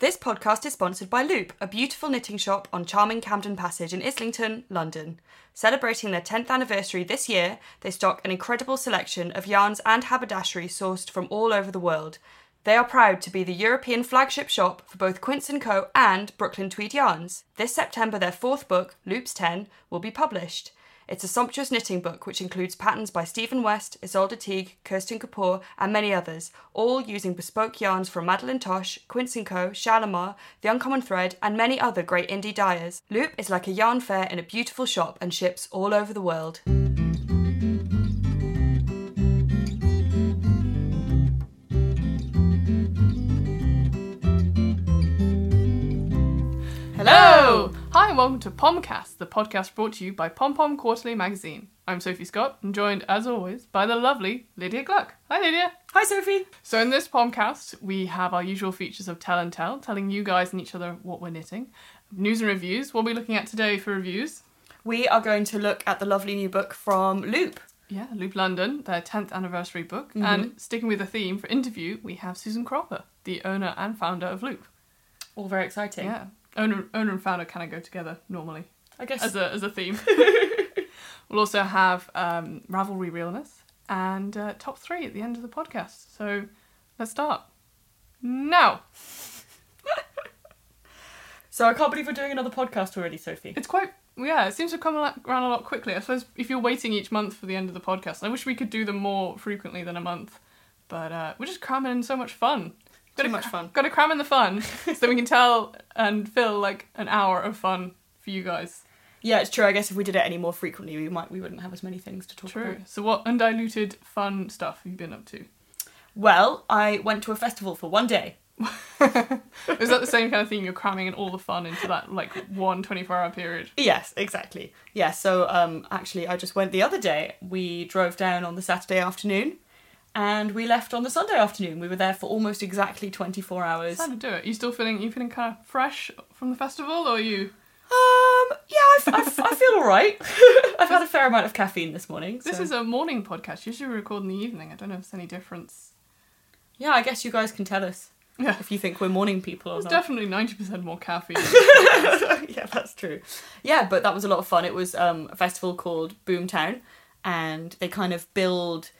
This podcast is sponsored by Loop, a beautiful knitting shop on charming Camden Passage in Islington, London. Celebrating their 10th anniversary this year, they stock an incredible selection of yarns and haberdashery sourced from all over the world. They are proud to be the European flagship shop for both Quince & Co and Brooklyn Tweed Yarns. This September their fourth book, Loops 10, will be published. It's a sumptuous knitting book which includes patterns by Stephen West, Isolda Teague, Kirsten Kapur, and many others, all using bespoke yarns from Madeline Tosh, Quince & Co, Shalimar, The Uncommon Thread, and many other great indie dyers. Loop is like a yarn fair in a beautiful shop and ships all over the world. Hi, and welcome to Pomcast, the podcast brought to you by Pom Pom Quarterly Magazine. I'm Sophie Scott, and joined, as always, by the lovely Lydia Gluck. Hi, Lydia! Hi Sophie! So, in this Pomcast, we have our usual features of tell and tell, telling you guys and each other what we're knitting. News and reviews. What are we looking at today for reviews? We are going to look at the lovely new book from Loop. Yeah, Loop London, their 10th anniversary book. Mm-hmm. And sticking with the theme for interview, we have Susan Cropper, the owner and founder of Loop. All very exciting. Yeah. Owner, owner and founder kind of go together normally. I guess as a as a theme. we'll also have um, Ravelry Realness and uh, top three at the end of the podcast. So let's start now. So I can't believe we're doing another podcast already, Sophie. It's quite yeah. It seems to come around a lot quickly. I suppose if you're waiting each month for the end of the podcast, I wish we could do them more frequently than a month. But uh, we're just cramming in so much fun. Too much fun. Got to cram in the fun so we can tell and fill like an hour of fun for you guys. Yeah, it's true. I guess if we did it any more frequently, we might we wouldn't have as many things to talk True. about. So what undiluted fun stuff have you been up to? Well, I went to a festival for one day. Is that the same kind of thing? You're cramming in all the fun into that like one 24 hour period. Yes, exactly. Yeah, so um, actually, I just went the other day. We drove down on the Saturday afternoon, and we left on the Sunday afternoon. We were there for almost exactly twenty four hours. How to do it? You still feeling? You feeling kind of fresh from the festival, or are you? Um, yeah, I I feel all right. I've had a fair amount of caffeine this morning. This is a morning podcast. Usually we record in the evening. I don't know if there's any difference. yeah. I guess you guys can tell us Yeah, if you think we're morning people or there's not. definitely 90% more caffeine. yeah, that's true. Yeah, but that was a lot of fun. It was um, a festival called Boomtown, and they kind of build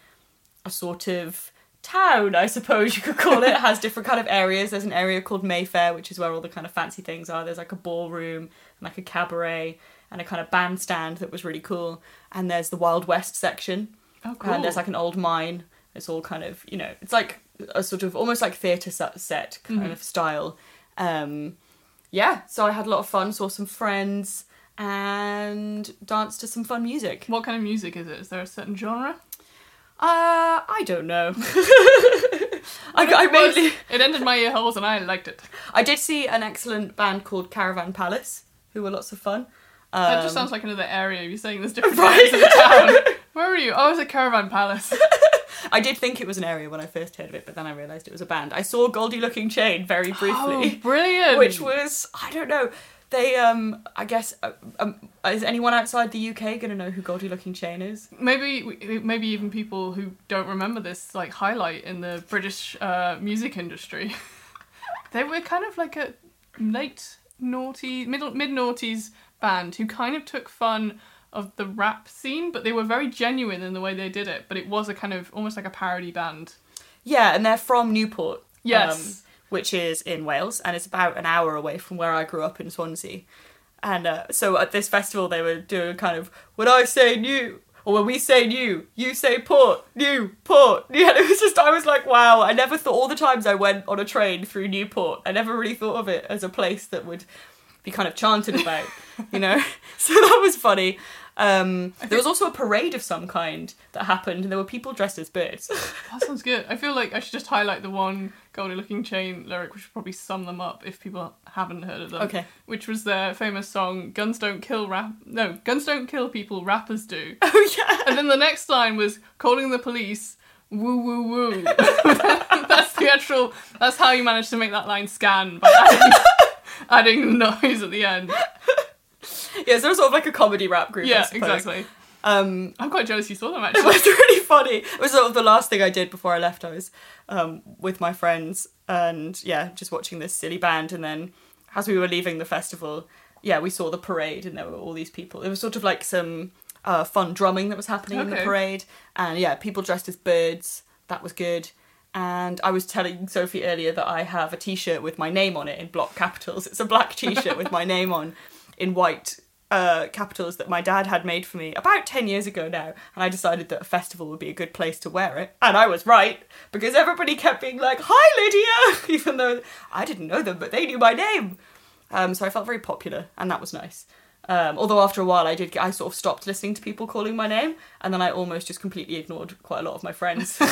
a sort of town, I suppose you could call it. It has different kind of areas. There's an area called Mayfair, which is where all the kind of fancy things are. There's like a ballroom and like a cabaret and a kind of bandstand that was really cool. And there's the Wild West section, oh, cool. and there's like an old mine. It's all kind of you know, it's like a sort of almost like theatre set, kind Mhm. of style. Um, yeah, so I had a lot of fun. Saw some friends and danced to some fun music. what kind of music is it? Is there a certain genre? Uh, I don't know. I, I mainly It ended my ear holes, and I liked it. I did see an excellent band called Caravan Palace, who were lots of fun. Um, That just sounds like another area. You're saying there's different areas of the town. Where were you? Oh, I was at Caravan Palace. I did think it was an area when I first heard of it, but then I realised it was a band. I saw Goldie Lookin Chain very briefly. Oh, briefly, brilliant! which was I don't know. They um I guess uh, um, is anyone outside the UK gonna know who Goldie Lookin Chain is? maybe maybe even people who don't remember this like highlight in the British uh, music industry. they were kind of like a late naughty middle mid noughties band who kind of took fun of the rap scene, but they were very genuine in the way they did it. But it was a kind of almost like a parody band. Yeah, and they're from Newport. Yes. um, which is in Wales, and it's about an hour away from where I grew up in Swansea. And uh, so at this festival, they were doing kind of when I say new, or when we say new, you say port, new, port. Yeah, it was just I was like, wow. I never thought all the times I went on a train through Newport, I never really thought of it as a place that would be kind of chanted about, you know. So that was funny. Um, there was also a parade of some kind that happened, and there were people dressed as birds. That sounds good. I feel like I should just highlight the one Goldie Lookin Chain lyric, which would probably sum them up if people haven't heard of them. okay. Which was their famous song, Guns Don't Kill Rap. No, Guns Don't Kill People, Rappers Do. Oh yeah. And then the next line was calling the police woo woo woo. that's the actual, that's how you managed to make that line scan by adding, adding noise at the end. Yes, there was sort of like a comedy rap group. Yeah, exactly. Um, I'm quite jealous you saw them actually. it was really funny. It was sort of the last thing I did before I left. I was um, with my friends and yeah, just watching this silly band. And then as we were leaving the festival, yeah, we saw the parade, and there were all these people. It was sort of like some uh, fun drumming that was happening in the parade, and yeah, people dressed as birds. That was good. And I was telling Sophie earlier that I have a T-shirt with my name on it in block capitals. It's a black T-shirt with my name on in white uh, capitals that my dad had made for me about 10 years ago now. And I decided that a festival would be a good place to wear it. And I was right, because everybody kept being like, Hi, Lydia! Even though I didn't know them, but they knew my name. Um, so I felt very popular, and that was nice. Um, although after a while, I did. Get, I sort of stopped listening to people calling my name, and then I almost just completely ignored quite a lot of my friends.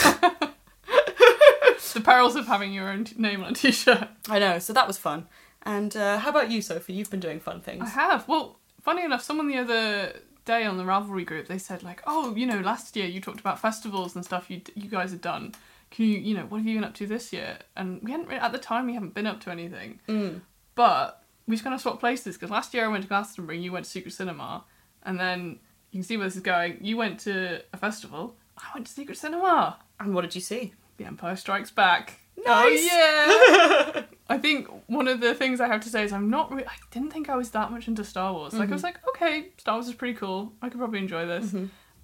The perils of having your own t- name on a t-shirt. I know, so that was fun. And uh, how about you, Sophie? You've been doing fun things. I have. Well, funny enough, someone the other day on the Ravelry group, they said like, "Oh, you know, last year you talked about festivals and stuff you you guys had done. Can you, you know, what have you been up to this year?" And we hadn't really, at the time we haven't been up to anything, Mm. but we just kind of swapped places because last year I went to Glastonbury, you went to Secret Cinema, and then you can see where this is going. You went to a festival. I went to Secret Cinema. And what did you see? The Empire Strikes Back. Nice. Oh yeah. I think one of the things I have to say is I'm not. Re- I didn't think I was that much into Star Wars. Like I was like, okay, Star Wars is pretty cool. I could probably enjoy this.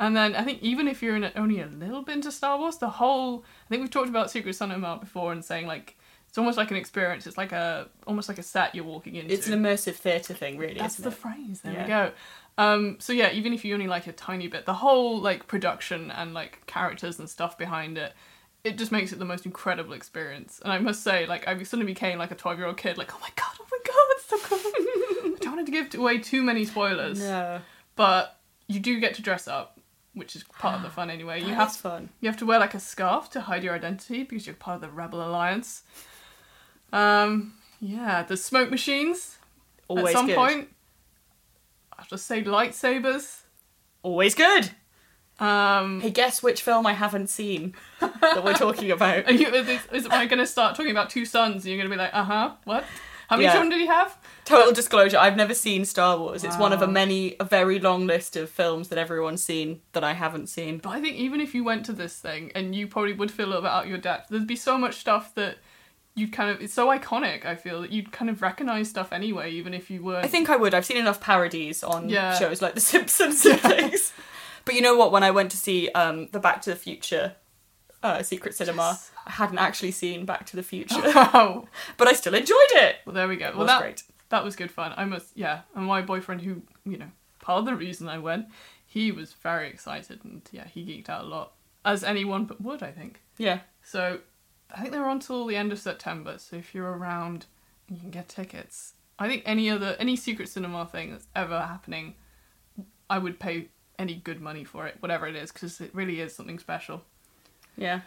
And then I think even if you're in only a little bit into Star Wars, the whole I think we've talked about Secret Cinema before and saying like it's almost like an experience. It's like a almost like a set you're walking into. It's an immersive theatre thing, really, That's the it? phrase. There Yeah. we go. Um, so yeah, even if you only like a tiny bit, the whole like production and like characters and stuff behind it, it just makes it the most incredible experience. And I must say, like I suddenly became like a twelve year old kid, like oh my god, oh my god, it's so cool. I don't want to give away too many spoilers, No. but you do get to dress up, which is part of the fun anyway. You have fun. you have to wear like a scarf to hide your identity because you're part of the Rebel Alliance. Um, yeah, the smoke machines Always good. at some good. point. I have to say lightsabers. Always good. Um, Hey, guess which film I haven't seen that we're talking about? are you, is, is, am I going to start talking about two sons and you're going to be like, uh huh, what? How many Yeah. children did he have? Total disclosure, I've never seen Star Wars. It's one of a many, a very long list of films that everyone's seen that I haven't seen. But I think even if you went to this thing and you probably would feel a little bit out of your depth, there'd be so much stuff that you'd kind of, it's so iconic, I feel, that you'd kind of recognize stuff anyway, even if you weren't. I think I would. I've seen enough parodies on Yeah. shows like The Simpsons and things. But you know what? When I went to see um, the Back to the Future uh, Secret Cinema, Yes. I hadn't actually seen Back to the Future, Wow. but I still enjoyed it. Well, there we go. It well, that, great. that was good fun. I must, yeah. And my boyfriend, who, you know, part of the reason I went, he was very excited and, yeah, he geeked out a lot. As anyone but would, I think. Yeah. So, I think they're on till the end of September. So, if you're around, you can get tickets. I think any other, any secret cinema thing that's ever happening, I would pay any good money for it, whatever it is, because it really is something special. Yeah.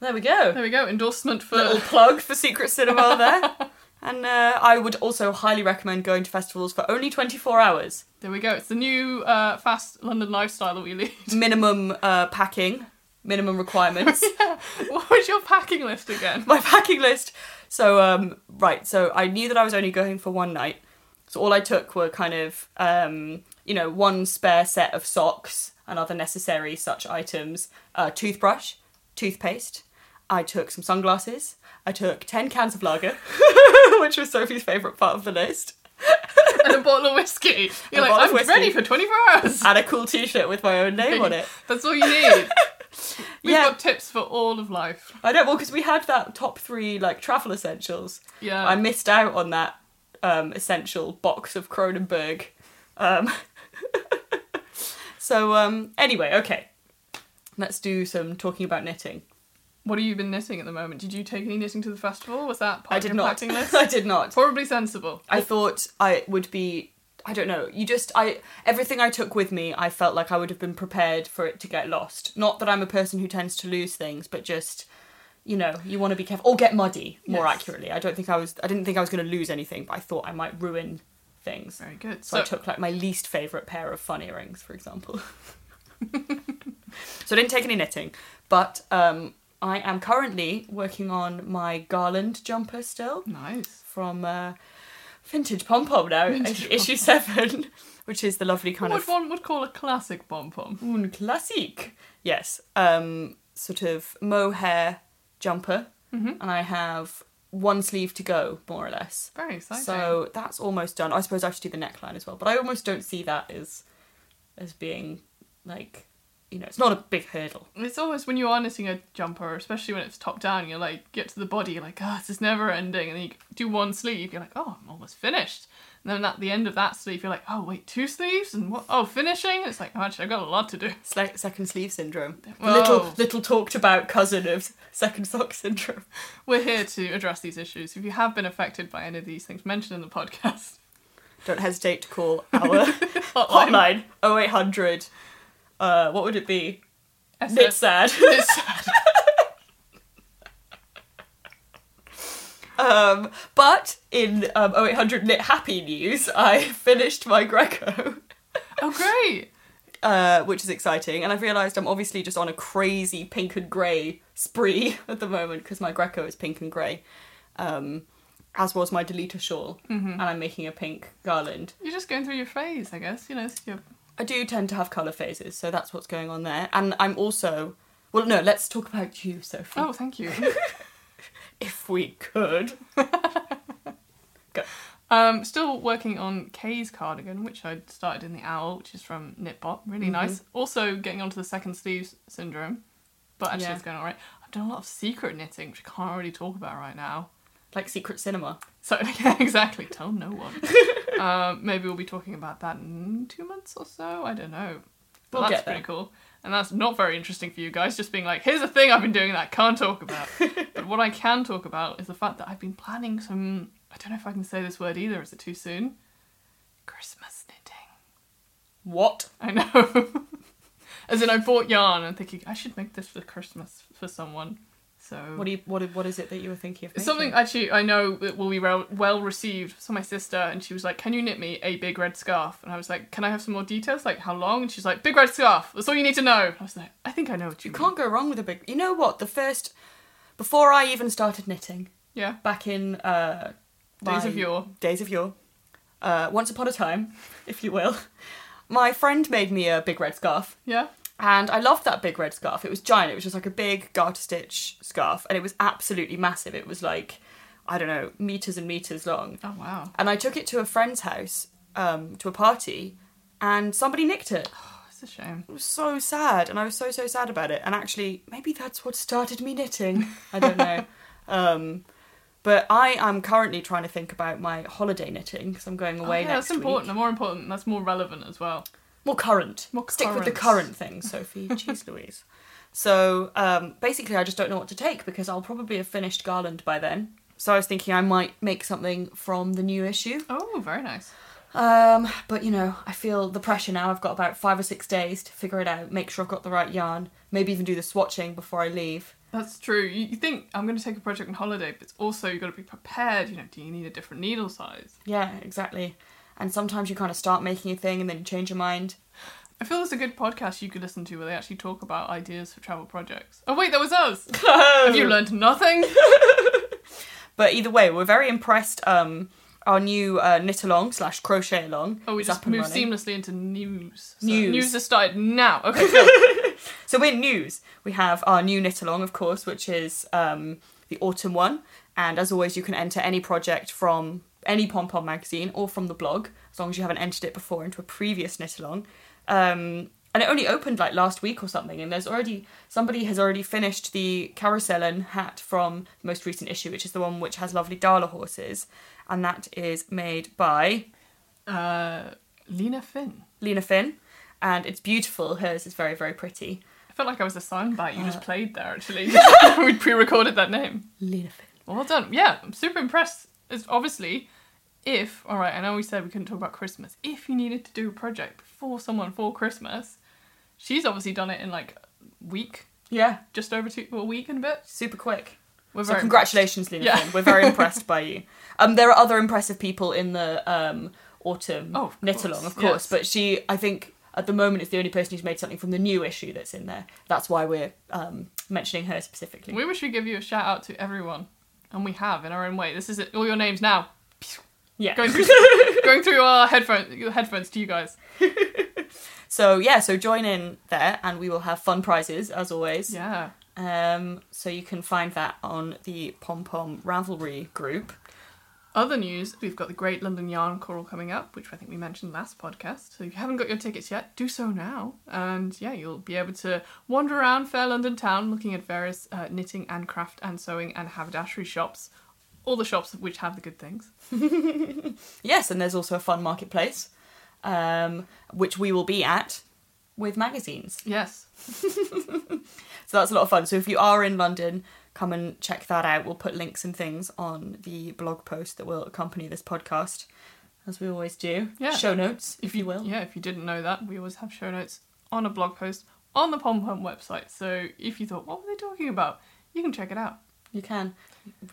There we go. There we go. Endorsement for. Little plug for Secret Cinema there. And uh, I would also highly recommend going to festivals for only 24 hours. There we go. It's the new uh, fast London lifestyle that we lead. Minimum uh, packing, minimum requirements. what was your packing list again? my packing list. So um, right, so I knew that I was only going for one night. So all I took were kind of um, you know one spare set of socks and other necessary such items, a toothbrush, toothpaste. I took some sunglasses. I took ten cans of lager, which was Sophie's favourite part of the list, and a bottle of whiskey. You're A like, I'm whiskey. ready for 24 hours. and a cool T-shirt with my own name on it. That's all you need. We've Yeah. got tips for all of life. I know, well, because we had that top three like travel essentials. Yeah. I missed out on that um, essential box of Kronenbourg. Um, so um, anyway, okay, let's do some talking about knitting. What have you been knitting at the moment? Did you take any knitting to the festival? Was that part I of did your not. packing list? I did not. Probably sensible. I thought I would be. I don't know. You just I everything I took with me, I felt like I would have been prepared for it to get lost. Not that I'm a person who tends to lose things, but just you know, you want to be careful or get muddy. More Yes. accurately, I don't think I was. I didn't think I was going to lose anything, but I thought I might ruin things. Very good. So, I took like my least favorite pair of fun earrings, for example. so I didn't take any knitting, but um, I am currently working on my garland jumper still nice. from uh, Vintage Pom Pom now, Vintage issue seven, which is the lovely kind what of one would call a classic pom pom. un classique. Yes, um, sort of mohair jumper, Mhm. and I have one sleeve to go, more or less. Very exciting. So that's almost done. I suppose I should do the neckline as well, but I almost don't see that as as being like you know, it's not a big hurdle. It's almost when you are knitting a jumper, especially when it's top down, you're like, get to the body, you're like, oh, this is never ending. And then you do one sleeve, you're like, oh, I'm almost finished. And then at the end of that sleeve, you're like, oh, wait, two sleeves? And what? Oh, finishing? It's like, oh, actually, I've got a lot to do. It's like second sleeve syndrome. Whoa. little little talked about cousin of second sock syndrome. We're here to address these issues. If you have been affected by any of these things mentioned in the podcast, Don't hesitate to call our hotline. hotline 0800 uh what would it be? SS Knit sad. It's sad. Um, but in um, 0800 Knit Happy News, I finished my Greco, Oh, great. uh, which is exciting. And I've realised I'm obviously just on a crazy pink and grey spree at the moment because my Greco is pink and grey, um, as was my Deleta shawl. And I'm making a pink garland. You're just going through your phase, I guess. You know, it's your... I do tend to have colour phases, so that's what's going on there. And I'm also. Well, no, let's talk about you, Sophie. Oh, thank you. If we could. Um, still working on Kay's cardigan, which I started in the Owl, which is from Knitbot. Really Mhm. nice. Also getting onto the second sleeve syndrome, but actually Yeah. it's going alright. I've done a lot of secret knitting, which I can't really talk about right now. Like Secret Cinema. So yeah, exactly. Tell no one. um, maybe we'll be talking about that in two months or so. I don't know. But We'll that's pretty cool. And that's not very interesting for you guys, just being like, here's a thing I've been doing that I can't talk about. but what I can talk about is the fact that I've been planning some I don't know if I can say this word either, is it too soon? Christmas knitting. What? I know. As in I bought yarn and thinking I should make this for Christmas for someone. So What do you? What? What is it that you were thinking of? Making? Something actually I know that will be well, well received. So my sister and she was like, "Can you knit me a big red scarf?" And I was like, "Can I have some more details? Like how long?" And she's like, "Big red scarf. That's all you need to know." I was like, "I think I know what you, You mean." can't go wrong with a big. You know what? The first, before I even started knitting, Yeah, back in uh, days of yore. days of yore, uh, once upon a time, if you will, my friend made me a big red scarf, Yeah, and I loved that big red scarf. It was giant. It was just like a big garter stitch scarf, and it was absolutely massive. It was like, I don't know, meters and meters long. Oh wow, And I took it to a friend's house, um, to a party, and somebody nicked it. that's a shame. It was so sad, and I was so so sad about it. And actually, maybe that's what started me knitting. I don't know. um, but I am currently trying to think about my holiday knitting because I'm going Oh, away yeah, next that's important. week. More important. That's more relevant as well. More current. More Stick with the current. thing, Sophie. Jeez Louise. So um, basically, I just don't know what to take because I'll probably have finished Garland by then. So I was thinking I might make something from the new issue. Oh, very nice. Um, but you know, I feel the pressure now. I've got about five or six days to figure it out, make sure I've got the right yarn, maybe even do the swatching before I leave. That's true. You, you think I'm going to take a project on holiday, but also you've got to be prepared. You know, do you need a different needle size? Yeah, exactly. And sometimes you kind of start making a thing and then you change your mind. I feel there's a good podcast you could listen to where they actually talk about ideas for travel projects. Oh wait, that was us. Have you learned nothing? But either way, we're very impressed. Um, our new uh, knit along slash crochet along. Oh, we just moved seamlessly into news. So News. News has started now. Okay. So in news, we have our new knit along, of course, which is um, the autumn one. And as always, you can enter any project from any pom pom magazine or from the blog, as long as you haven't entered it before into a previous knit along. Um, and it only opened like last week or something, and there's already somebody has already finished the carousel hat from the most recent issue, which is the one which has lovely Dala horses, and that is made by uh, Lena Finn. Lena Finn, and it's beautiful. Hers is very very pretty. I felt like I was a soundbite you Uh. just played there. Actually, we pre-recorded that name. Lena Finn. Well done. Yeah, I'm super impressed. It's obviously, if all right, I know we said we couldn't talk about Christmas. If you needed to do a project for someone for Christmas, she's obviously done it in like a week, Yeah, just over two, a week and a bit. super quick. We're So very congratulations, Lena Yeah. We're very impressed by you. Um, there are other impressive people in the um, autumn Oh, of knit course, along, of yes. course, but she, I think, at the moment is the only person who's made something from the new issue that's in there. That's why we're um, mentioning her specifically. We wish we give you a shout out to everyone, and we have in our own way. This is it. All your names now. Yeah. Going through, going through our headphones, headphones to you guys. So yeah, so join in there, and we will have fun prizes as always. Yeah. Um, so you can find that on the Pom Pom Ravelry group. Other news, we've got the Great London Yarn Crawl coming up, which I think we mentioned last podcast. So if you haven't got your tickets yet, do so now. And yeah, you'll be able to wander around fair London town looking at various uh, knitting and craft and sewing and haberdashery shops. All the shops which have the good things. Yes, and there's also a fun marketplace, um, which we will be at with magazines. Yes. So that's a lot of fun. So if you are in London, come and check that out. We'll put links and things on the blog post that will accompany this podcast, as we always do. Yeah. Show notes, if, you will. Yeah, if you didn't know that, we always have show notes on a blog post on the Pom Pom website. So if you thought, what were they talking about? You can check it out. You can.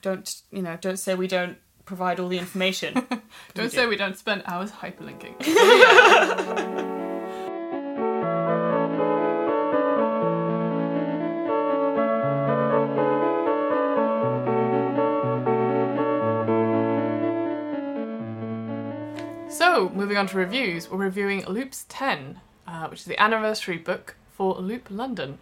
Don't you know? Don't say we don't provide all the information. Don't We say do. we don't spend hours hyperlinking. so, moving on to reviews, we're reviewing Loops 10, uh, which is the anniversary book for Loop London.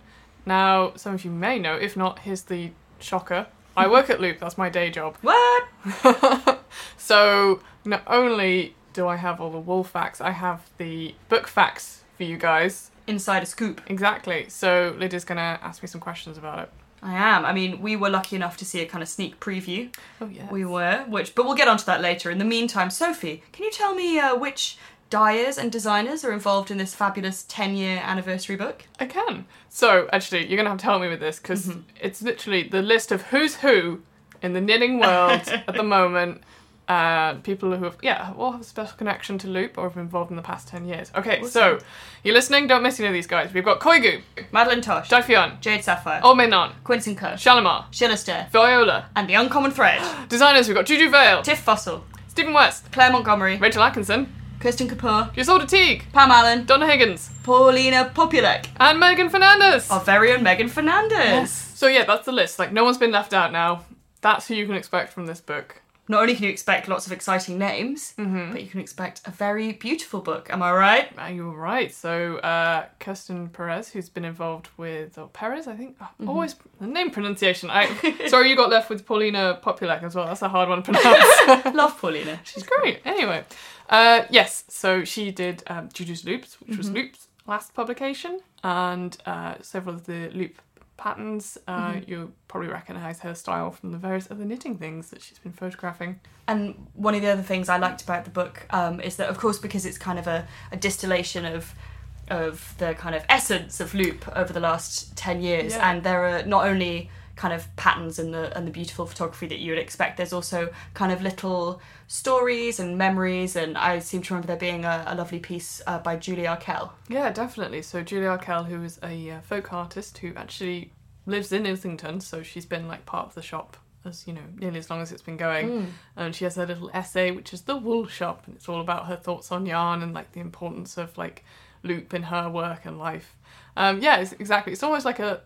Now, some of you may know, if not, here's the shocker. I work at Loop, that's my day job. what? so not only do I have all the wool facts, I have the book facts for you guys. Inside a scoop. Exactly. So Lydia's gonna ask me some questions about it. I am. I mean, we were lucky enough to see a kind of sneak preview. Oh yeah. We were, which, but we'll get onto that later. In the meantime, Sophie, can you tell me uh, which dyers and designers are involved in this fabulous 10 year anniversary book? I can. So actually, you're gonna have to help me with this because Mm-hmm. it's literally the list of who's who in the knitting world at the moment. Uh, people who have yeah all have a special connection to Loop or have been involved in the past ten years. Okay, so you're listening. Don't miss any of these guys. We've got Koigu, Madeline Tosh, Daifion, Jade Sapphire, Olmenon, Quincy Kirsch, Shalimar, Shillister, Viola. and the Uncommon Thread, Designers, we've got Juju Vail, Tif Fussell, Stephen West, Claire Montgomery, Rachel Atkinson, Kirsten Kapur, Gisolda Teague, Pam Allen, Donna Higgins, Paulina Popiolek, and Meghan Fernandes. our very own Meghan Fernandes. Yes. So yeah, that's the list. Like no one's been left out now. That's who you can expect from this book. Not only can you expect lots of exciting names, but you can expect a very beautiful book. Am I right? Ah, you right. So uh, Kirsten Perez, who's been involved with or Perez, I think. Oh, Always the name pronunciation. I sorry, you got left with Paulina Popiolek as well. That's a hard one to pronounce. Love Paulina. She's great. Anyway, uh, yes. So she did um, Juju's Loops, which was Loop's last publication, and uh, several of the Loop patterns. Uh, You'll probably recognise her style from the various other knitting things that she's been photographing. And one of the other things I liked about the book um, is that, of course, because it's kind of a, a distillation of of the kind of essence of Loop over the last ten years, Yeah. and there are not only kind of patterns and the and the beautiful photography that you would expect. There's also kind of little stories and memories, and I seem to remember there being a, a lovely piece uh, by Julie Arkell. Yeah, definitely. So Julie Arkell, who is a uh, folk artist who actually lives in Islington, so she's been like part of the shop as you know nearly as long as it's been going. And she has a little essay which is the wool shop, and it's all about her thoughts on yarn and like the importance of like loop in her work and life. Um, yeah, it's, exactly. It's almost like a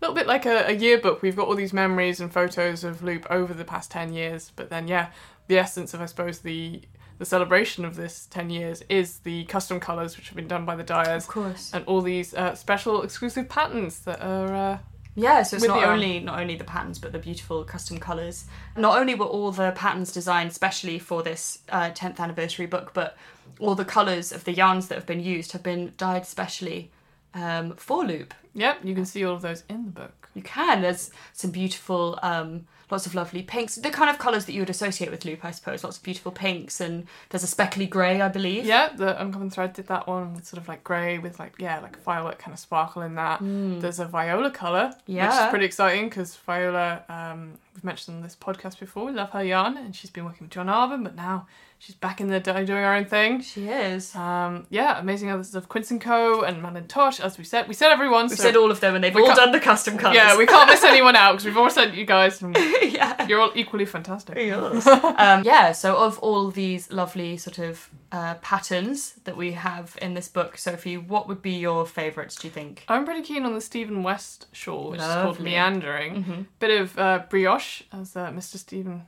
little bit like a, a yearbook. We've got all these memories and photos of Loop over the past ten years, but then yeah, the essence of I suppose the the celebration of this ten years is the custom colours which have been done by the dyers Of course. and all these uh, special exclusive patterns that are uh, Yeah, so it's not yarn. only not only the patterns but the beautiful custom colours. Not only were all the patterns designed specially for this uh, 10th anniversary book, but all the colours of the yarns that have been used have been dyed specially um, for Loop. Yep you can see all of those in the book You can. There's some beautiful, um, lots of lovely pinks. The kind of colours that you would associate with Loop, I suppose. Lots of beautiful pinks, and there's a speckly grey, I believe. yeah the uncommon thread did that one with sort of like grey with like yeah like a violet kind of sparkle in that there's a viola colour yeah. which is pretty exciting because viola um, we've mentioned on this podcast before we love her yarn and she's been working with John Arbon but now she's back in the day doing her own thing She is. um, yeah amazing others of Quince and Co and Madeline Tosh as we said we said everyone We've so said all of them, and they've all done the custom colours. yeah we can't miss anyone out because we've all sent you guys and yeah. you're all equally fantastic um, yeah, so of all these lovely sort of uh, patterns that we have in this book, Sophie, what would be your favourites, do you think? I'm pretty keen on the Stephen West shawl, which is called Lovely. Meandering. Bit of uh, brioche, as uh, Mr. Stephen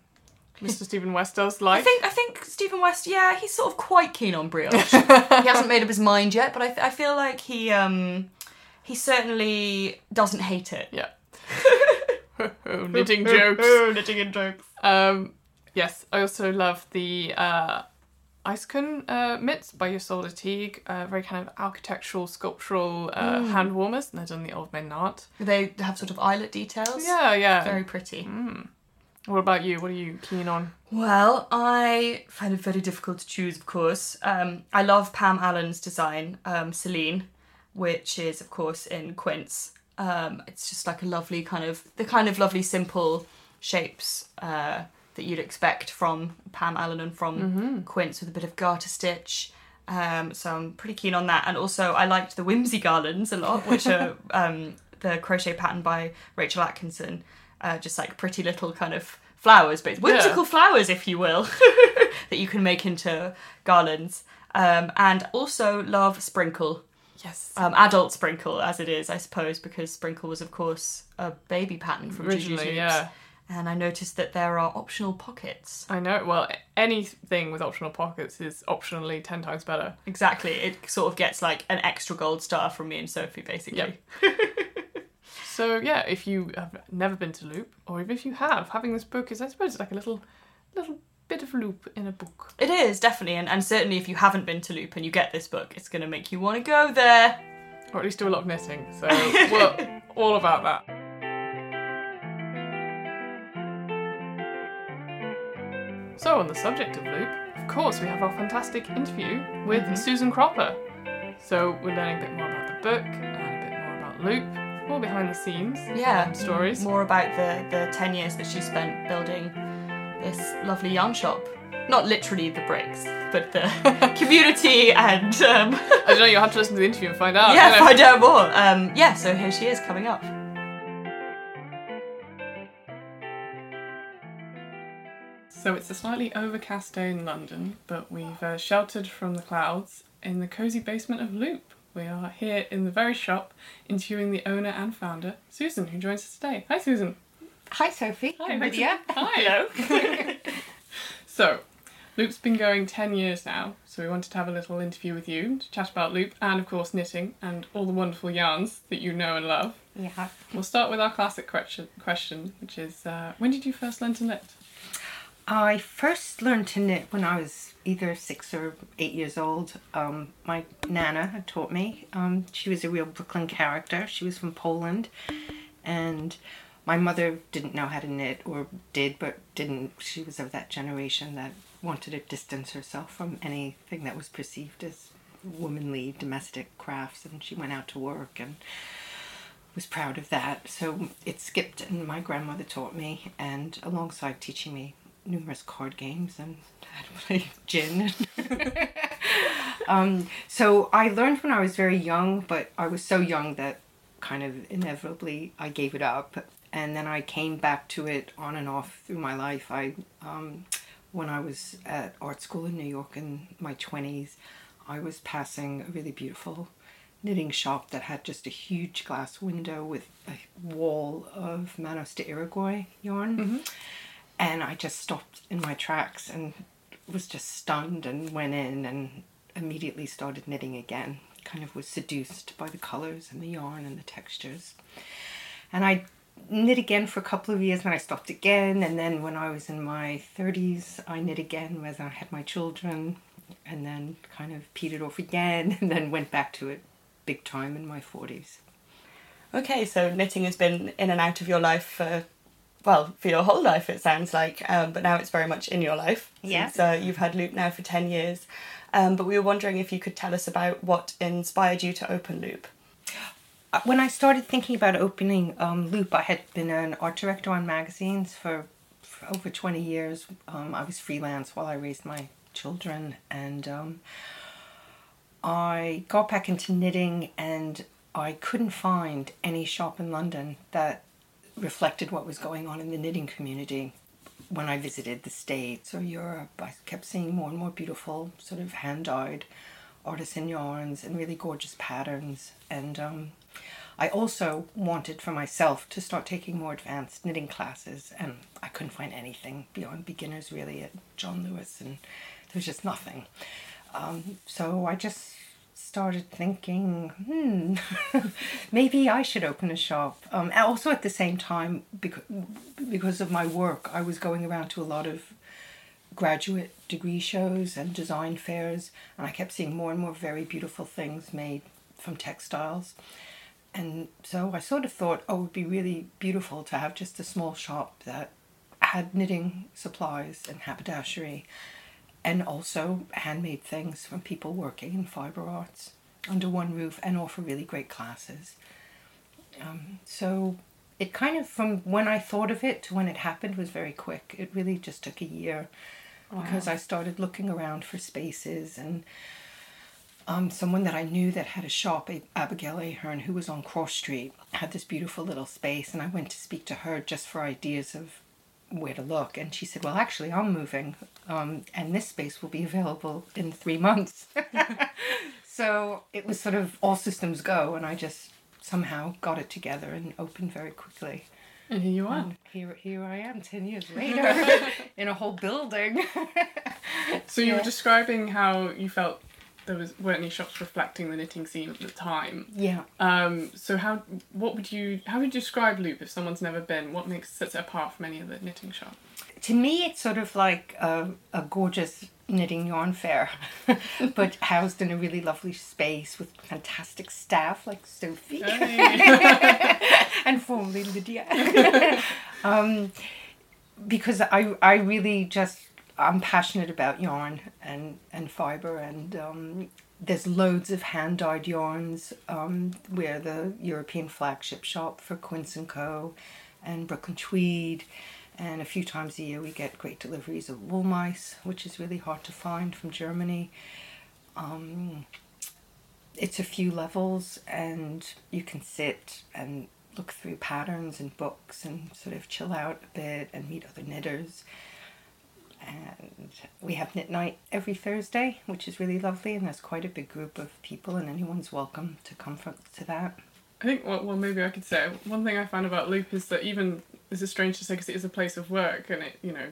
Mr. Stephen West does like. I think I think Stephen West, yeah, he's sort of quite keen on brioche. he hasn't made up his mind yet, but I, I feel like he um, he certainly doesn't hate it. Yeah. Oh, knitting jokes. knitting in jokes. Um, yes, I also love the uh, Icecon uh, mitts by Isolda Teague. Uh, very kind of architectural, sculptural uh, hand warmers, and they're done the old men art. They have sort of eyelet details. Yeah, yeah. Very pretty. What about you? What are you keen on? Well, I find it very difficult to choose, of course. Um, I love Pam Allen's design, um, Celine, which is, of course, in quince. Um, it's just like a lovely kind of, the kind of lovely simple shapes uh, that you'd expect from Pam Allen and from quince with a bit of garter stitch. Um, so I'm pretty keen on that. And also, I liked the whimsy garlands a lot, which are um, the crochet pattern by Rachel Atkinson. Uh, just like pretty little kind of flowers, but whimsical flowers, if you will, that you can make into garlands. Um, and also love Sprinkle, Yes. um, adult Sprinkle as it is, I suppose, because Sprinkle was, of course, a baby pattern from Originally, yeah. And I noticed that there are optional pockets. I know. Well, anything with optional pockets is optionally ten times better. Exactly, it sort of gets like an extra gold star from me and Sophie, basically. So yeah, if you have never been to Loop, or even if you have, having this book is, I suppose, like a little, little bit of Loop in a book. It is definitely, and, and certainly if you haven't been to Loop and you get this book, it's going to make you want to go there. or at least do a lot of knitting. So we're all about that. So on the subject of Loop, of course, we have our fantastic interview with Mm-hmm. Susan Cropper. So we're learning a bit more about the book and a bit more about Loop, more behind the scenes Yeah, um, stories. More about the the ten years that she spent building this lovely yarn shop. Not literally the bricks, but the community and um, I don't know. You'll have to listen to the interview and find out. yeah, find out more. Um, yeah, so here she is coming up. So it's a slightly overcast day in London, but we've uh, sheltered from the clouds in the cosy basement of Loop. We are here in the very shop interviewing the owner and founder, Susan, who joins us today. Hi, Susan. Hi, Sophie. Hi, Lydia. Hi. Hello. so, Loop's been going 10 years now, so we wanted to have a little interview with you to chat about Loop and, of course, knitting and all the wonderful yarns that you know and love. Yeah. We'll start with our classic question, question which is uh, when did you first learn to knit? I first learned to knit when I was either six or eight years old. Um, my nana had taught me. Um, she was a real Brooklyn character. She was from Poland, and my mother didn't know how to knit, or did, but didn't. She was of that generation that wanted to distance herself from anything that was perceived as womanly domestic crafts, and she went out to work and was proud of that. So it skipped, and my grandmother taught me, and alongside teaching me numerous card games and play gin. um, so I learned when I was very young, but I was so young that kind of inevitably I gave it up. And then I came back to it on and off through my life. I, um, when I was at art school in New York in my 20s, I was passing a really beautiful knitting shop that had just a huge glass window with a wall of Manos del Uruguay yarn. And I just stopped in my tracks and was just stunned and went in and immediately started knitting again. Kind of was seduced by the colors and the yarn and the textures. And I knit again for a couple of years and I stopped again. And then when I was in my 30s, I knit again when I had my children and then kind of petered off again and then went back to it big time in my 40s. Okay, so knitting has been in and out of your life for, well, for your whole life, it sounds like, um, but now it's very much in your life. Yeah. Since, uh, you've had Loop now for 10 years. Um, but we were wondering if you could tell us about what inspired you to open Loop. Uh, When I started thinking about opening um, Loop, I had been an art director on magazines for, for over 20 years. Um, I was freelance while I raised my children, and um, I got back into knitting, and I couldn't find any shop in London that reflected what was going on in the knitting community. When I visited the States or Europe, I kept seeing more and more beautiful, sort of hand dyed artisan yarns and really gorgeous patterns. And um, I also wanted for myself to start taking more advanced knitting classes, and I couldn't find anything beyond beginners really at John Lewis, and there was just nothing. Um, so I just started thinking, hmm, maybe I should open a shop. Um, also at the same time, because, because of my work, I was going around to a lot of graduate degree shows and design fairs, and I kept seeing more and more very beautiful things made from textiles. And so I sort of thought, oh, it would be really beautiful to have just a small shop that had knitting supplies and haberdashery and also handmade things from people working in fiber arts under one roof and offer really great classes. Um, so it kind of, from when I thought of it to when it happened, was very quick. It really just took a year because I started looking around for spaces and um, someone that I knew that had a shop, Abigail Ahern, who was on Cross Street, had this beautiful little space, and I went to speak to her just for ideas of where to look. And she said, Well, actually, I'm moving, um, and this space will be available in three months. so it was sort of all systems go, and I just somehow got it together and opened very quickly. And here you are. And here, here I am, 10 years later, in a whole building. so you Yeah. were describing how you felt there was weren't any shops reflecting the knitting scene at the time. yeah. Um, so how what would you how would you describe Loop if someone's never been? What makes sets it apart from any other knitting shop? To me, it's sort of like a, a gorgeous knitting yarn fair, but housed in a really lovely space with fantastic staff like Sophie. and formerly Lydia. um, because I, I really just, I'm passionate about yarn and, and fibre, and um, there's loads of hand dyed yarns. Um, we're the European flagship shop for Quince and Co. and Brooklyn Tweed. And a few times a year, we get great deliveries of Wollmeise, which is really hard to find from Germany. Um, it's a few levels and you can sit and look through patterns and books and sort of chill out a bit and meet other knitters and we have knit night every thursday which is really lovely and there's quite a big group of people and anyone's welcome to come from, to that. I think well, well maybe I could say one thing I found about Loop is that even this is strange to say because it is a place of work and it you know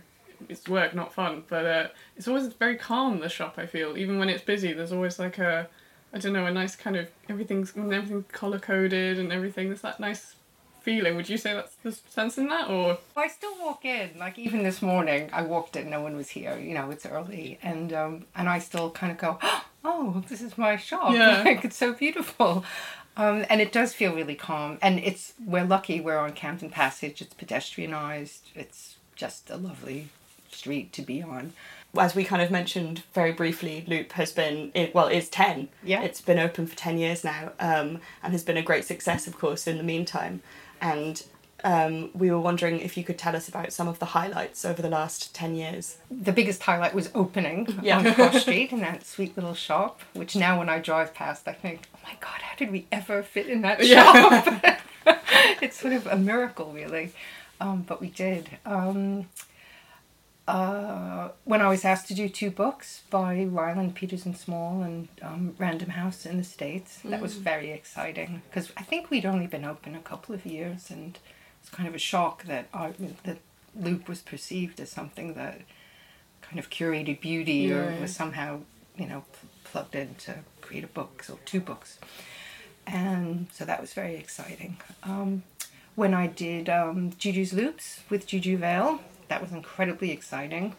it's work not fun but uh, it's always very calm the shop I feel. Even when it's busy there's always like a I don't know a nice kind of everything's when everything's color coded and everything there's that nice feeling would you say that's the sense in that or I still walk in, like even this morning, I walked in, no one was here. You know, it's early, and um, and I still kind of go, oh, this is my shop. Yeah. like it's so beautiful, um, and it does feel really calm. And it's we're lucky we're on Camden Passage. It's pedestrianized. It's just a lovely street to be on. As we kind of mentioned very briefly, Loop has been, it, well, is 10. Yeah. It's been open for 10 years now um, and has been a great success, of course, in the meantime. And um, we were wondering if you could tell us about some of the highlights over the last 10 years. The biggest highlight was opening Yeah. on Cross Street in that sweet little shop. Which now, when I drive past, I think, oh my god, how did we ever fit in that Yeah. shop? it's sort of a miracle, really. Um, but we did. Um, uh, when I was asked to do two books by Ryland Peters & Small and um, Random House in the States, that was very exciting because I think we'd only been open a couple of years, and it's kind of a shock that I, that Loop was perceived as something that kind of curated beauty or was somehow, you know, pl- plugged in to create a book, so two books. And so that was very exciting. Um, when I did um, Juju's Loops with Juju Vail, that was incredibly exciting.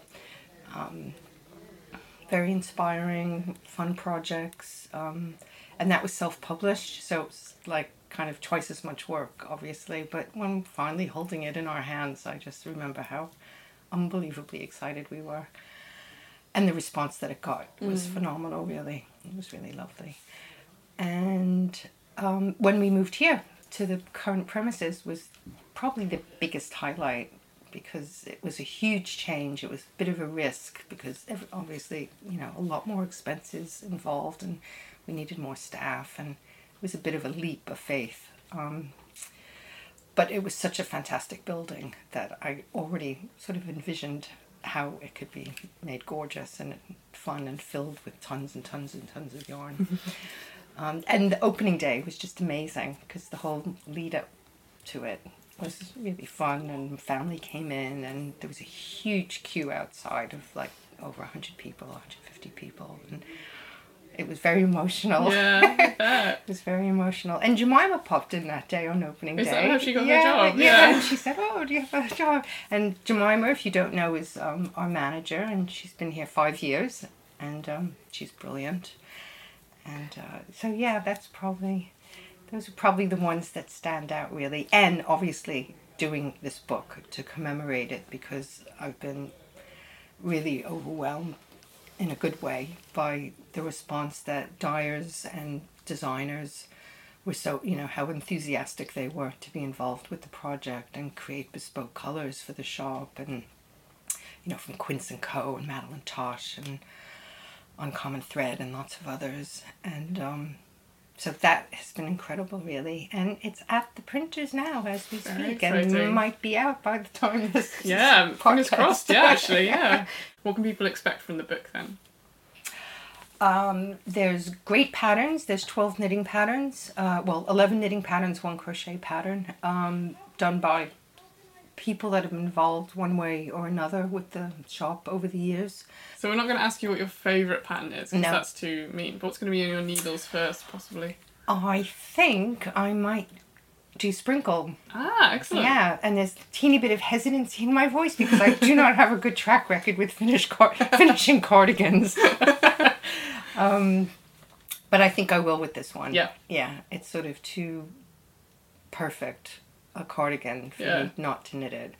Um, very inspiring, fun projects. Um, and that was self published, so it's like kind of twice as much work, obviously. But when finally holding it in our hands, I just remember how unbelievably excited we were. And the response that it got was phenomenal, really. It was really lovely. And um, when we moved here to the current premises was probably the biggest highlight because it was a huge change. It was a bit of a risk because obviously, you know, a lot more expenses involved and we needed more staff and it was a bit of a leap of faith. Um, but it was such a fantastic building that I already sort of envisioned how it could be made gorgeous and fun and filled with tons and tons and tons of yarn. um, and the opening day was just amazing because the whole lead up to it was really fun and family came in and there was a huge queue outside of like over 100 people 150 people and It was very emotional. Yeah, It was very emotional. And Jemima popped in that day on opening Is day. that how she got her job? Yeah. Yeah. And she said, Oh, do you have a job? And Jemima, if you don't know, is um, our manager and she's been here five years and um, she's brilliant. And uh, so, yeah, that's probably, those are probably the ones that stand out really. And obviously doing this book to commemorate it because I've been really overwhelmed in a good way by the response that dyers and designers were so you know how enthusiastic they were to be involved with the project and create bespoke colors for the shop and you know from Quince and Co and Madelinetosh and Uncommon Thread and lots of others and um, so that has been incredible really and it's at the printers now as we Very speak and might be out by the time this Yeah, fingers crossed. Yeah, actually, yeah. What can people expect from the book then? Um, there's great patterns. There's 12 knitting patterns. Uh, well, 11 knitting patterns, one crochet pattern, um, done by people that have been involved one way or another with the shop over the years. So we're not going to ask you what your favourite pattern is, because No. that's too mean. But what's going to be in your needles first, possibly? I think I might do sprinkle. Ah, excellent. Yeah, and there's a teeny bit of hesitancy in my voice because I do not have a good track record with finish car- finishing cardigans. um, but I think I will with this one. Yeah. Yeah, it's sort of too perfect a cardigan for Yeah. me not to knit it.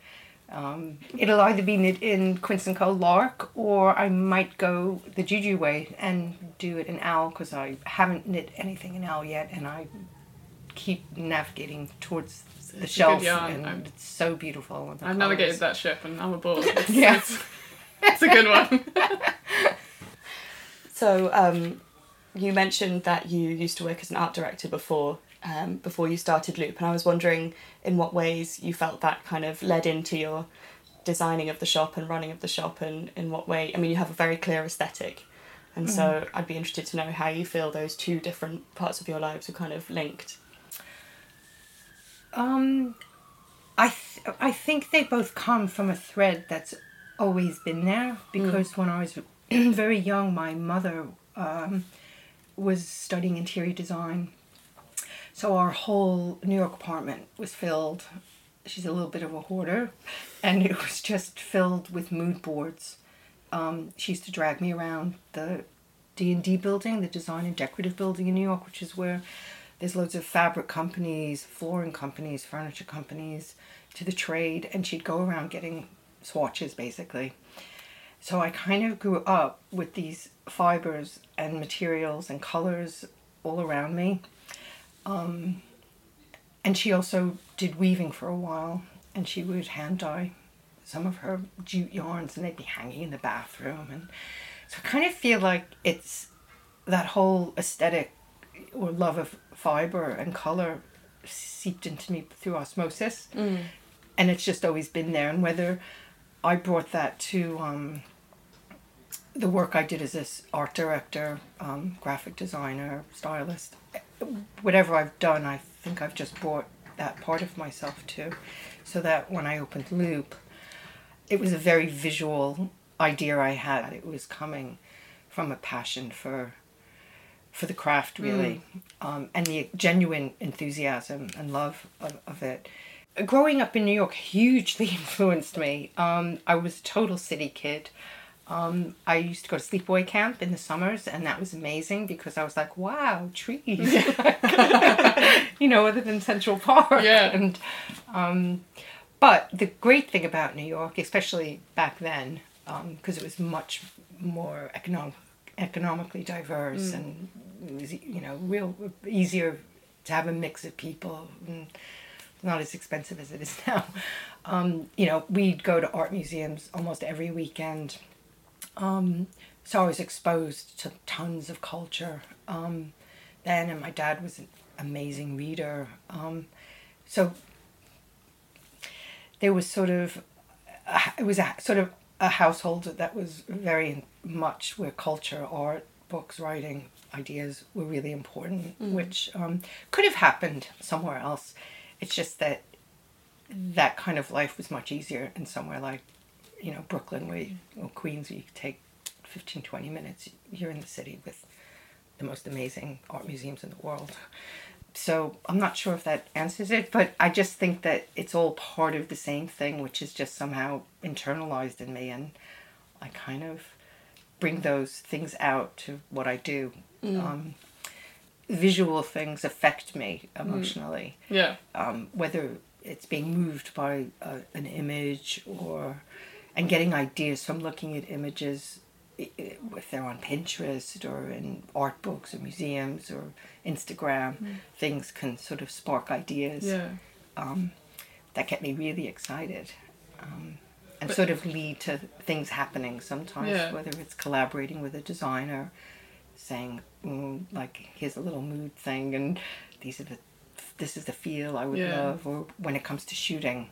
Um, it'll either be knit in Quince and Co. Lark or I might go the Juju way and do it in Owl because I haven't knit anything in Owl yet and I keep navigating towards the It's shelf and I'm- it's so beautiful. I've navigated that ship and I'm aboard. It's, Yeah. it's, it's a good one. So, um, you mentioned that you used to work as an art director before, um, before you started Loop, and I was wondering in what ways you felt that kind of led into your designing of the shop and running of the shop, and in what way. I mean, you have a very clear aesthetic, and so I'd be interested to know how you feel those two different parts of your lives are kind of linked. Um, I th- I think they both come from a thread that's always been there because when I was very young, my mother um, was studying interior design, so our whole New York apartment was filled. She's a little bit of a hoarder, and it was just filled with mood boards. Um, she used to drag me around the D and D building, the design and decorative building in New York, which is where there's loads of fabric companies, flooring companies, furniture companies, to the trade, and she'd go around getting swatches basically. So I kind of grew up with these fibers and materials and colors all around me. Um, and she also did weaving for a while, and she would hand dye some of her jute yarns, and they'd be hanging in the bathroom. And so I kind of feel like it's that whole aesthetic or love of fiber and color seeped into me through osmosis, and it's just always been there. And whether I brought that to um, the work I did as this art director, um, graphic designer, stylist, whatever I've done, I think I've just brought that part of myself to, so that when I opened Loop, it was a very visual idea I had. It was coming from a passion for for the craft, really, um, and the genuine enthusiasm and love of, of it. Growing up in New York hugely influenced me. Um, I was a total city kid. Um, I used to go to sleepaway camp in the summers, and that was amazing because I was like, "Wow, trees!" you know, other than Central Park. Yeah. And um, but the great thing about New York, especially back then, because it was much more economic, economically diverse, and it was you know real easier to have a mix of people. And, not as expensive as it is now. Um, you know, we'd go to art museums almost every weekend. Um, so I was exposed to tons of culture um, then, and my dad was an amazing reader. Um, so there was sort of, it was a sort of a household that was very much where culture, art, books, writing, ideas were really important, which um, could have happened somewhere else. It's just that that kind of life was much easier in somewhere like, you know, Brooklyn where you, or Queens where you take 15, 20 minutes. You're in the city with the most amazing art museums in the world. So I'm not sure if that answers it, but I just think that it's all part of the same thing, which is just somehow internalized in me, and I kind of bring those things out to what I do. Um, visual things affect me emotionally Yeah. um, whether it's being moved by uh, an image or and getting ideas from looking at images if they're on Pinterest or in art books or museums or Instagram things can sort of spark ideas Yeah. um, that get me really excited um, and But- sort of lead to things happening sometimes Yeah. whether it's collaborating with a designer saying mm, like here's a little mood thing and these are the this is the feel I would Yeah. love or when it comes to shooting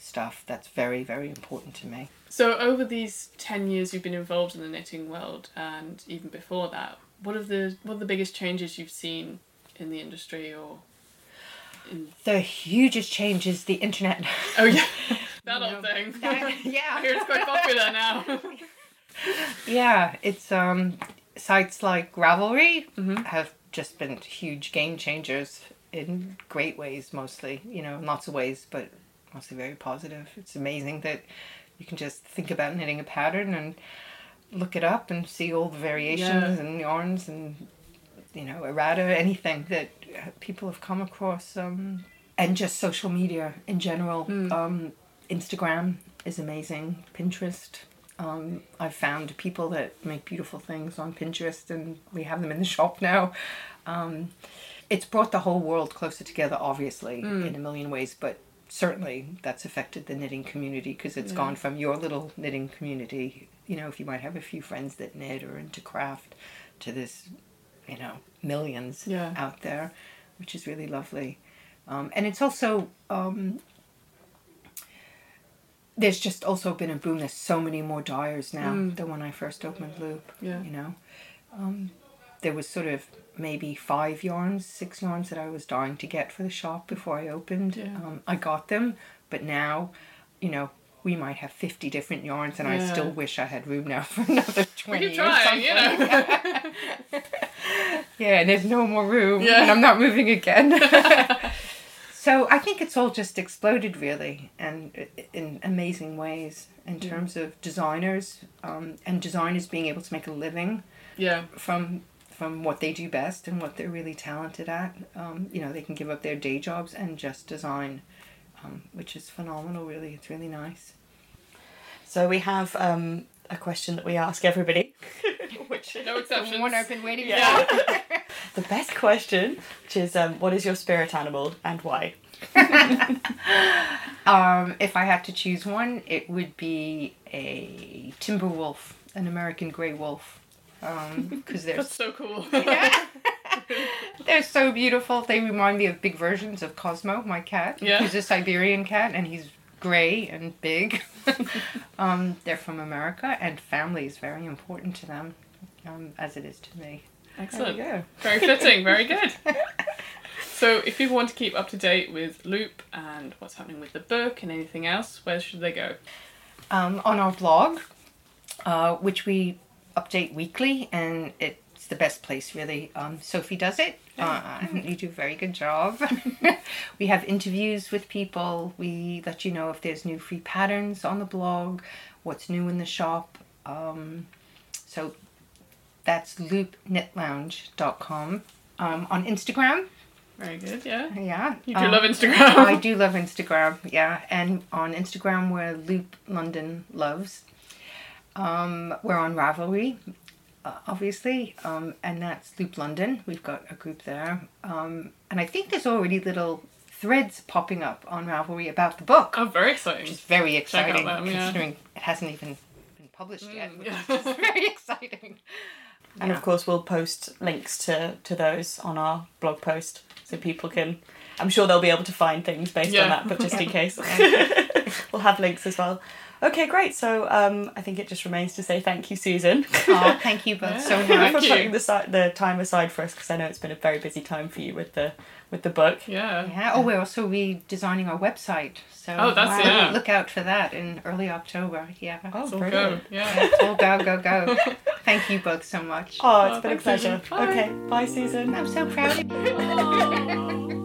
stuff that's very very important to me So over these ten years you've been involved in the knitting world, and even before that, what are the what are the biggest changes you've seen in the industry or? In... the hugest change is the internet Oh yeah, that old thing. that- I hear yeah it's quite popular now. Yeah, it's um sites like Ravelry Mhm. have just been huge game changers in great ways mostly, you know, in lots of ways, but mostly very positive. It's amazing that you can just think about knitting a pattern and look it up and see all the variations Yeah. and yarns and you know, errata, anything that uh, people have come across um and just social media in general. Mm. Um Instagram is amazing, Pinterest um, I've found people that make beautiful things on Pinterest, and we have them in the shop now. Um, it's brought the whole world closer together, obviously, Mm. in a million ways, but certainly that's affected the knitting community because it's Yeah. gone from your little knitting community, you know, if you might have a few friends that knit or into craft, to this, you know, millions Yeah. out there, which is really lovely. Um, and it's also um, there's just also been a boom. There's so many more dyers now Mm. than when I first opened Loop. Yeah. You know, um, there was sort of maybe five yarns, six yarns that I was dying to get for the shop before I opened. Yeah. Um, I got them, but now, you know. We might have fifty different yarns, and I still wish I had room now for another We twenty. keep or trying, you something. know. Yeah, and there's no more room. Yeah. And I'm not moving again. so I think it's all just exploded really and in amazing ways in terms of designers um, and designers being able to make a living yeah. from from what they do best and what they're really talented at. Um, you know, they can give up their day jobs and just design, um, which is phenomenal really. It's really nice. So we have um, a question that we ask everybody, which No exceptions. One I've been waiting Yeah. for. the best question, which is um, what is your spirit animal and why? Um, if I had to choose one, it would be a timber wolf, an American gray wolf, because they're That's so cool. yeah. they're so beautiful. They remind me of big versions of Cosmo, my cat, Yeah. who's a Siberian cat, and he's gray and big. um, they're from America, and family is very important to them, um, as it is to me. Excellent. Very fitting. Very good. So, if people want to keep up to date with Loop and what's happening with the book and anything else, where should they go? um, on our blog, uh, which we update weekly, and it's the best place really. Um, Sophie does it. Uh, you do a very good job. we have interviews with people. We let you know if there's new free patterns on the blog, what's new in the shop. Um, so that's loopknitlounge.com. Um, on Instagram, Very good. Yeah. yeah. You do um, love Instagram. I do love Instagram, yeah. And on Instagram, we're Loop London Loves. Um, we're on Ravelry, uh, obviously, um, and that's Loop London. We've got a group there. Um, and I think there's already little threads popping up on Ravelry about the book, Oh, very exciting. which exciting. is very exciting them, yeah. considering it hasn't even been published yet, Mm, which yeah. is very exciting. And Yeah. of course, we'll post links to, to those on our blog post so people can. I'm sure they'll be able to find things based Yeah. on that, but just in case, we'll have links as well. Okay, great. So um, I think it just remains to say thank you, Susan, Oh, thank you both Yeah. so for Thank much. you. putting the, the time aside for us because I know it's been a very busy time for you with the with the book. Yeah. Yeah. Oh, we're also redesigning our website, so Oh, that's- uh, yeah. look out for that in early October. Yeah. Oh, It's all brilliant. go. Yeah. Yeah, all go go go. Thank you both so much. Oh, it's Oh, been a pleasure. Bye. Okay, bye, Susan. I'm so proud of you.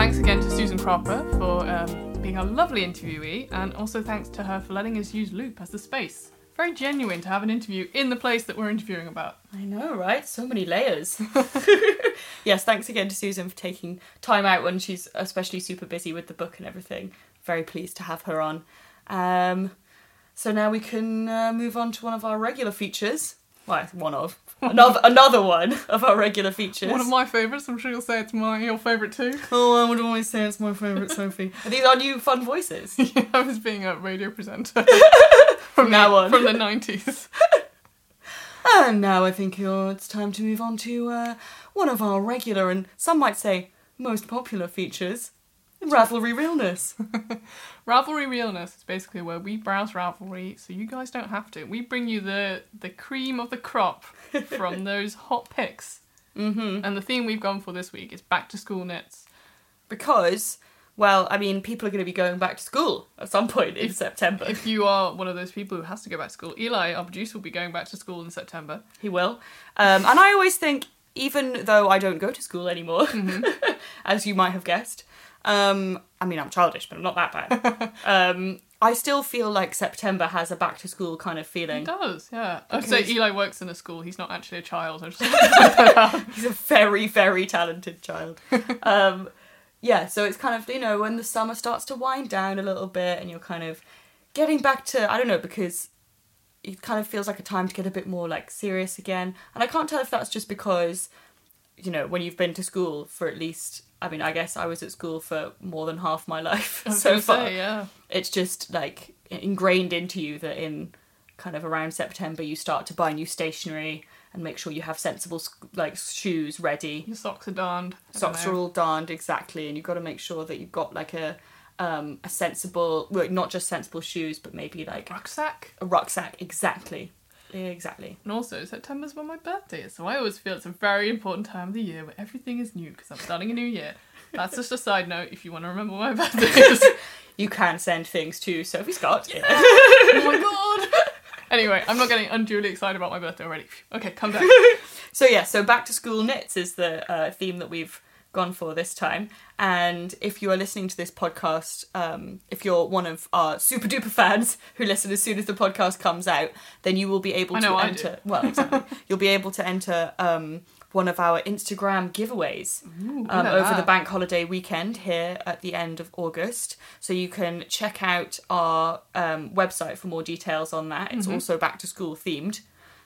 thanks again to Susan Cropper for um, being a lovely interviewee, and also thanks to her for letting us use Loop as the space. Very genuine to have an interview in the place that we're interviewing about. I know, right? So many layers. yes, thanks again to Susan for taking time out when she's especially super busy with the book and everything. Very pleased to have her on. Um, so now we can uh, move on to one of our regular features. Well, one of another another one of our regular features. One of my favourites. I'm sure you'll say it's my your favourite too. oh, I would always say it's my favourite Sophie. Are these our new fun voices? I was being a radio presenter From now on. from the 90s. And now I think it's time to move on to uh, one of our regular and some might say most popular features Ravelry Realness. Ravelry Realness is basically where we browse Ravelry so you guys don't have to. We bring you the, the cream of the crop from those hot picks. hmm And the theme we've gone for this week is back to school knits. Because, well, I mean, people are going to be going back to school at some point in If- September. If you are one of those people who has to go back to school, Eli, our producer, will be going back to school in September. he will. Um, and I always think, even though I don't go to school anymore, as you might have guessed, um, I mean, I'm childish, but I'm not that bad. um, I still feel like September has a back to school kind of feeling. does, yeah. I'd say Eli works in a school. He's not actually a child. He's a very, very talented child. um, yeah, so it's kind of, you know, when the summer starts to wind down a little bit and you're kind of getting back to, I don't know, because it kind of feels like a time to get a bit more like serious again. And I can't tell if that's just because, you know, when you've been to school for at least, I mean, I guess I was at school for more than half my life so far say, yeah. it's just like ingrained into you that in kind of around September you start to buy new stationery and make sure you have sensible like shoes ready. Your socks are darned. Socks are all darned exactly, and you've got to make sure that you've got like a um, a sensible, well, not just sensible shoes, but maybe like rucksack. a rucksack. Exactly, exactly. And also, September's when my birthday is, so I always feel it's a very important time of the year where everything is new because I'm starting a new year. That's just a side note if you want to remember my birthday is. You can send things to Sophie Scott. oh my god! Anyway, I'm not getting unduly excited about my birthday already. Okay, come back. So yeah, so back to school knits is the uh, theme that we've gone for this time. And if you are listening to this podcast, um, if you're one of our super duper fans who listen as soon as the podcast comes out, then you will be able I to enter. Well, exactly. You'll be able to enter um, one of our Instagram giveaways Ooh, um, over la. the bank holiday weekend here at the end of August. So you can check out our um, website for more details on that. It's also back to school themed.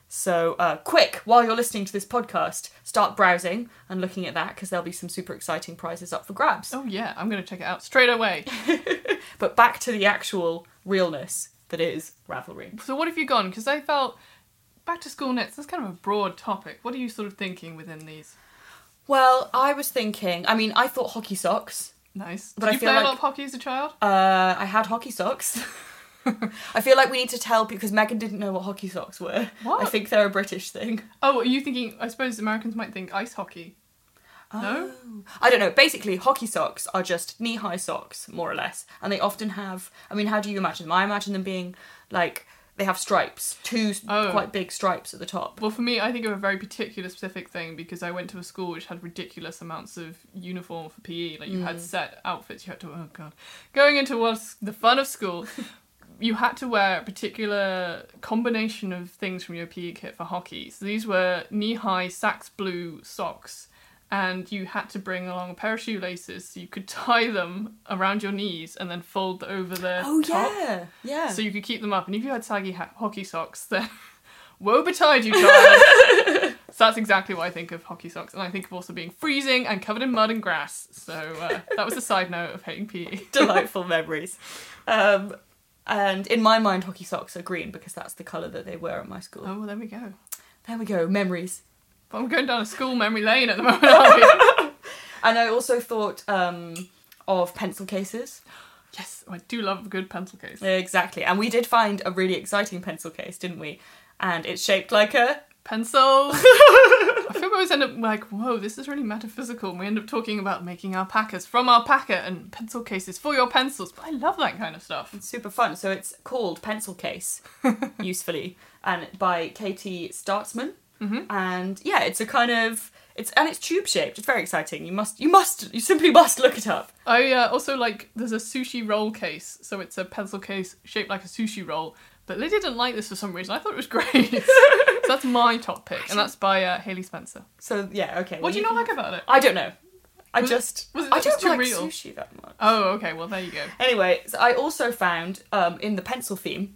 So uh, quick, while you're listening to this podcast, start browsing and looking at that because there'll be some super exciting prizes up for grabs. Oh yeah, I'm gonna check it out straight away. But back to the actual realness that is Ravelry. So what have you gone? Because I felt back to school knits. That's kind of a broad topic. What are you sort of thinking within these? Well, I was thinking, I mean, I thought hockey socks. Nice. But Did I you feel play a lot of hockey as a child? Uh, I had hockey socks. I feel like we need to tell because Meghan didn't know what hockey socks were. What? I think they're a British thing. Oh, are you thinking? I suppose Americans might think ice hockey. No? Oh. I don't know. Basically, hockey socks are just knee high socks, more or less. And they often have, I mean, how do you imagine them? I imagine them being like, they have stripes, two Oh. quite big stripes at the top. Well, for me, I think of a very particular specific thing because I went to a school which had ridiculous amounts of uniform for PE. Like you Mm. had set outfits. You had to. Oh god, going into what's the fun of school. You had to wear a particular combination of things from your PE kit for hockey. So these were knee-high Saxe blue socks, and you had to bring along a pair of shoelaces so you could tie them around your knees and then fold over the Oh, top yeah. Yeah. so you could keep them up. And if you had saggy ha- hockey socks, then woe betide you, child. so that's exactly what I think of hockey socks, and I think of also being freezing and covered in mud and grass. So uh, that was a side note of hating. PE. Delightful memories. Um, And in my mind, hockey socks are green because that's the colour that they wear at my school. Oh, well, there we go. There we go, memories. But I'm going down a school memory lane at the moment? And I also thought um, of pencil cases. yes, I do love a good pencil case. Exactly. And we did find a really exciting pencil case, didn't we? And it's shaped like a. Pencil. I feel we always end up like, whoa, this is really metaphysical. And we end up talking about making alpacas from alpaca and pencil cases for your pencils. But I love that kind of stuff. It's super fun. So it's called Pencil Case, usefully, and by Katie Startzman. Mhm. And yeah, it's a kind of it's and it's tube shaped. It's very exciting. You must you must you simply must look it up. I uh, also like there's a sushi roll case, so it's a pencil case shaped like a sushi roll. But Lydia didn't like this for some reason. I thought it was great. so that's my top pick, and that's by uh, Haley Spencer. So yeah, okay. What do you not like about it? I don't know. I Was it- just was it I just don't like real? sushi that much. Oh, okay. Well, there you go. Anyway, so I also found um, in the pencil theme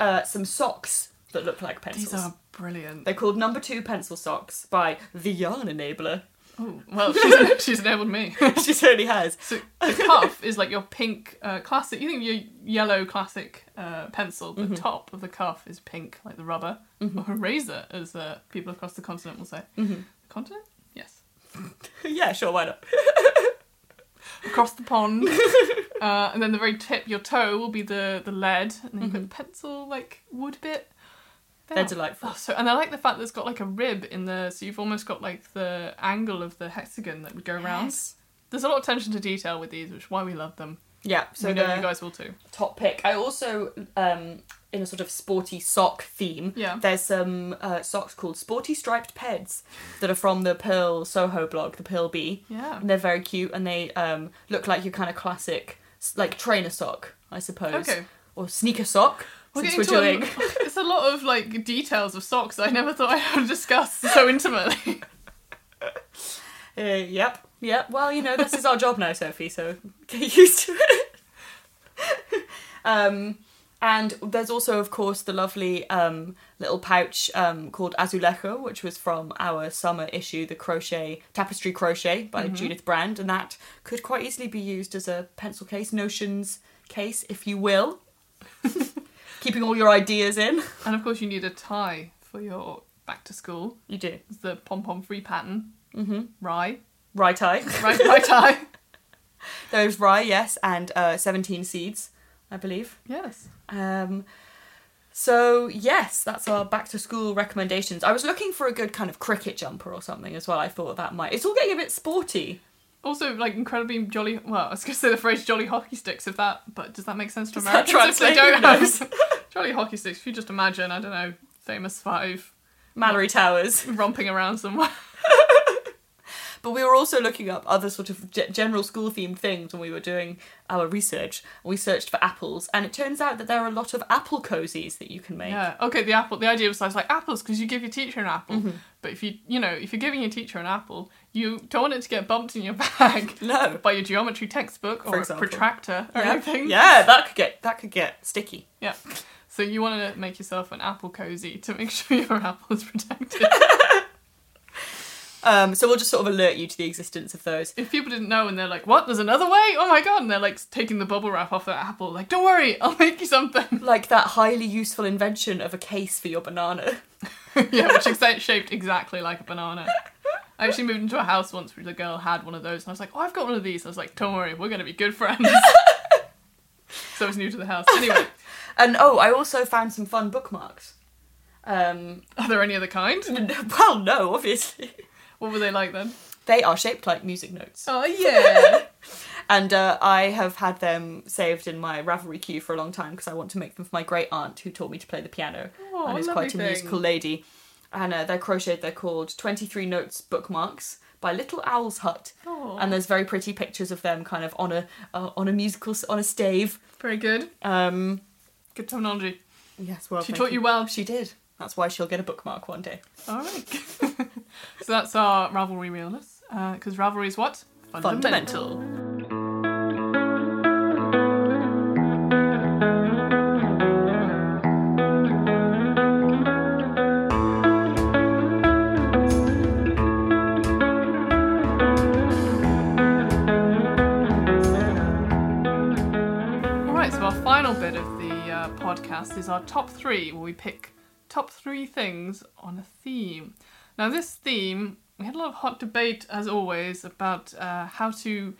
uh, some socks that look like pencils. These are brilliant. They're called Number Two Pencil Socks by the Yarn Enabler. Oh, well, she's, she's enabled me. she certainly has. So the cuff is like your pink uh, classic. You think your yellow classic uh, pencil. The top of the cuff is pink, like the rubber, or a razor, as uh, people across the continent will say. Mhm. Continent? Yes. yeah, sure, why not? Across the pond, uh, and then the very tip, your toe will be the the lead, and then you've got the pencil like wood bit. They're Oh. delightful. Oh, so and I like the fact that it's got like a rib in the, so you've almost got like the angle of the hexagon that would go around. Yes. There's a lot of attention to detail with these, which is why we love them. Yeah, so we know you guys will too. top pick. I also, um, in a sort of sporty sock theme, Yeah. there's some uh, socks called Sporty Striped Peds that are from the Purl Soho blog, the Purl Bee. Yeah. And they're very cute and they um, look like your kind of classic, like trainer sock, I suppose. Okay. Or sneaker sock, We're we're doing. to a, it's a lot of like details of socks that I never thought I would discuss so intimately. Uh, yep, yep. Well, you know, this is our job now, Sophie, so get used to it. um, and there's also, of course, the lovely um, little pouch um, called Azulejo, which was from our summer issue, the crochet tapestry crochet by Judith Brand, and that could quite easily be used as a pencil case, notions case, if you will. Keeping all your ideas in. and of course, you need a tie for your back to school. You do. It's the pom pom free pattern. Mm-hmm. Rye. Right eye. Right, right tie. There's rye, yes, and uh, 17 seeds, I believe. Yes. Um, so yes, that's our back to school recommendations. I was looking for a good kind of cricket jumper or something as well. I thought that might. It's all getting a bit sporty. Also, like incredibly jolly. Well, I was going to say the phrase "jolly hockey sticks." If that, but does that make sense to Does Americans if they don't have jolly hockey sticks? If you just imagine, I don't know, famous five Malory Towers. romping around somewhere. But we were also looking up other sort of ge- general school themed things when we were doing our research. We searched for apples, and it turns out that there are a lot of apple cozies that you can make. Yeah. Okay. The apple. The idea was I was like apples because you give your teacher an apple, Mm-hmm. but if you you know if you're giving your teacher an apple, you don't want it to get bumped in your bag No. by your geometry textbook or a protractor or Yeah. anything. yeah, that could get that could get sticky. Yeah. So you want to make yourself an apple cozy to make sure your apple is protected. Um, so we'll just sort of alert you to the existence of those. if people didn't know and they're like, "What? There's another way? Oh my god!" and they're like taking the bubble wrap off their apple, like, "Don't worry, I'll make you something." Like that highly useful invention of a case for your banana. yeah, which is shaped exactly like a banana. I actually moved into a house once where the girl had one of those, and I was like, "Oh, I've got one of these." And I was like, "Don't worry, we're gonna be good friends." so I was new to the house. Anyway, And oh, I also found some fun bookmarks. Um, are there any other kind? well, no, obviously. What were they like then? They are shaped like music notes. Oh yeah. And uh, I have had them saved in my Ravelry queue for a long time because I want to make them for my great aunt who taught me to play the piano Oh, and is quite a thing. musical lady. And uh, they're crocheted, they're called 23 Notes Bookmarks by Little Owl's Hut. Oh, And there's very pretty pictures of them kind of on a uh, on a musical on a stave. very good. Um, Good terminology. yes, well, She taught you well. She did. That's why she'll get a bookmark one day. All right. so that's our Ravelry realness. Because Ravelry is what? Fundamental. All podcast is our top three, where we pick top three things on a theme. Now, this theme, we had a lot of hot debate, as always, about uh, how to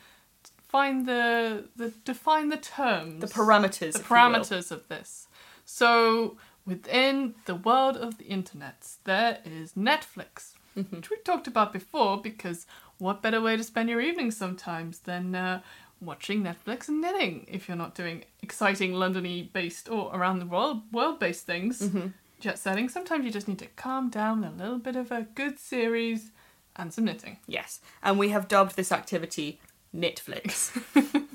find the the define the terms, The parameters. the if you will. parameters of this. So, within the world of the internet, there is Netflix, Mm-hmm. which we talked about before because what better way to spend your evening sometimes than uh, watching Netflix and knitting if you're not doing exciting Londony based or around the world world based things, Mm-hmm. jet setting. Sometimes you just need to calm down with a little bit of a good series and some knitting. Yes, and we have dubbed this activity Knitflix,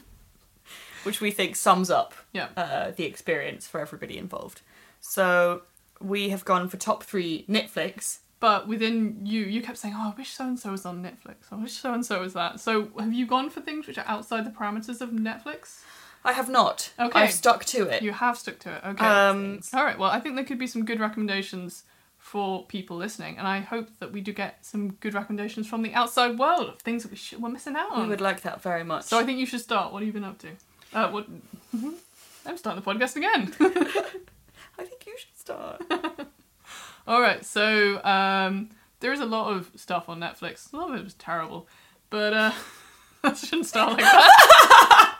which we think sums up Yeah. uh, the experience for everybody involved. So we have gone for top three Knitflix. But within you, you kept saying, "Oh, I wish so and so was on Netflix. I wish so and so was that." So, have you gone for things which are outside the parameters of Netflix? I have not. Okay. I've stuck to it. You have stuck to it. Okay. Um, All right. Well, I think there could be some good recommendations for people listening, and I hope that we do get some good recommendations from the outside world of things that we should, we're missing out on. we would like that very much. So I think you should start. What have you been up to? Uh, what? I'm starting the podcast again. I think you should start. All right. So um, there is a lot of stuff on Netflix. A lot of it was terrible, but uh, I shouldn't start like that.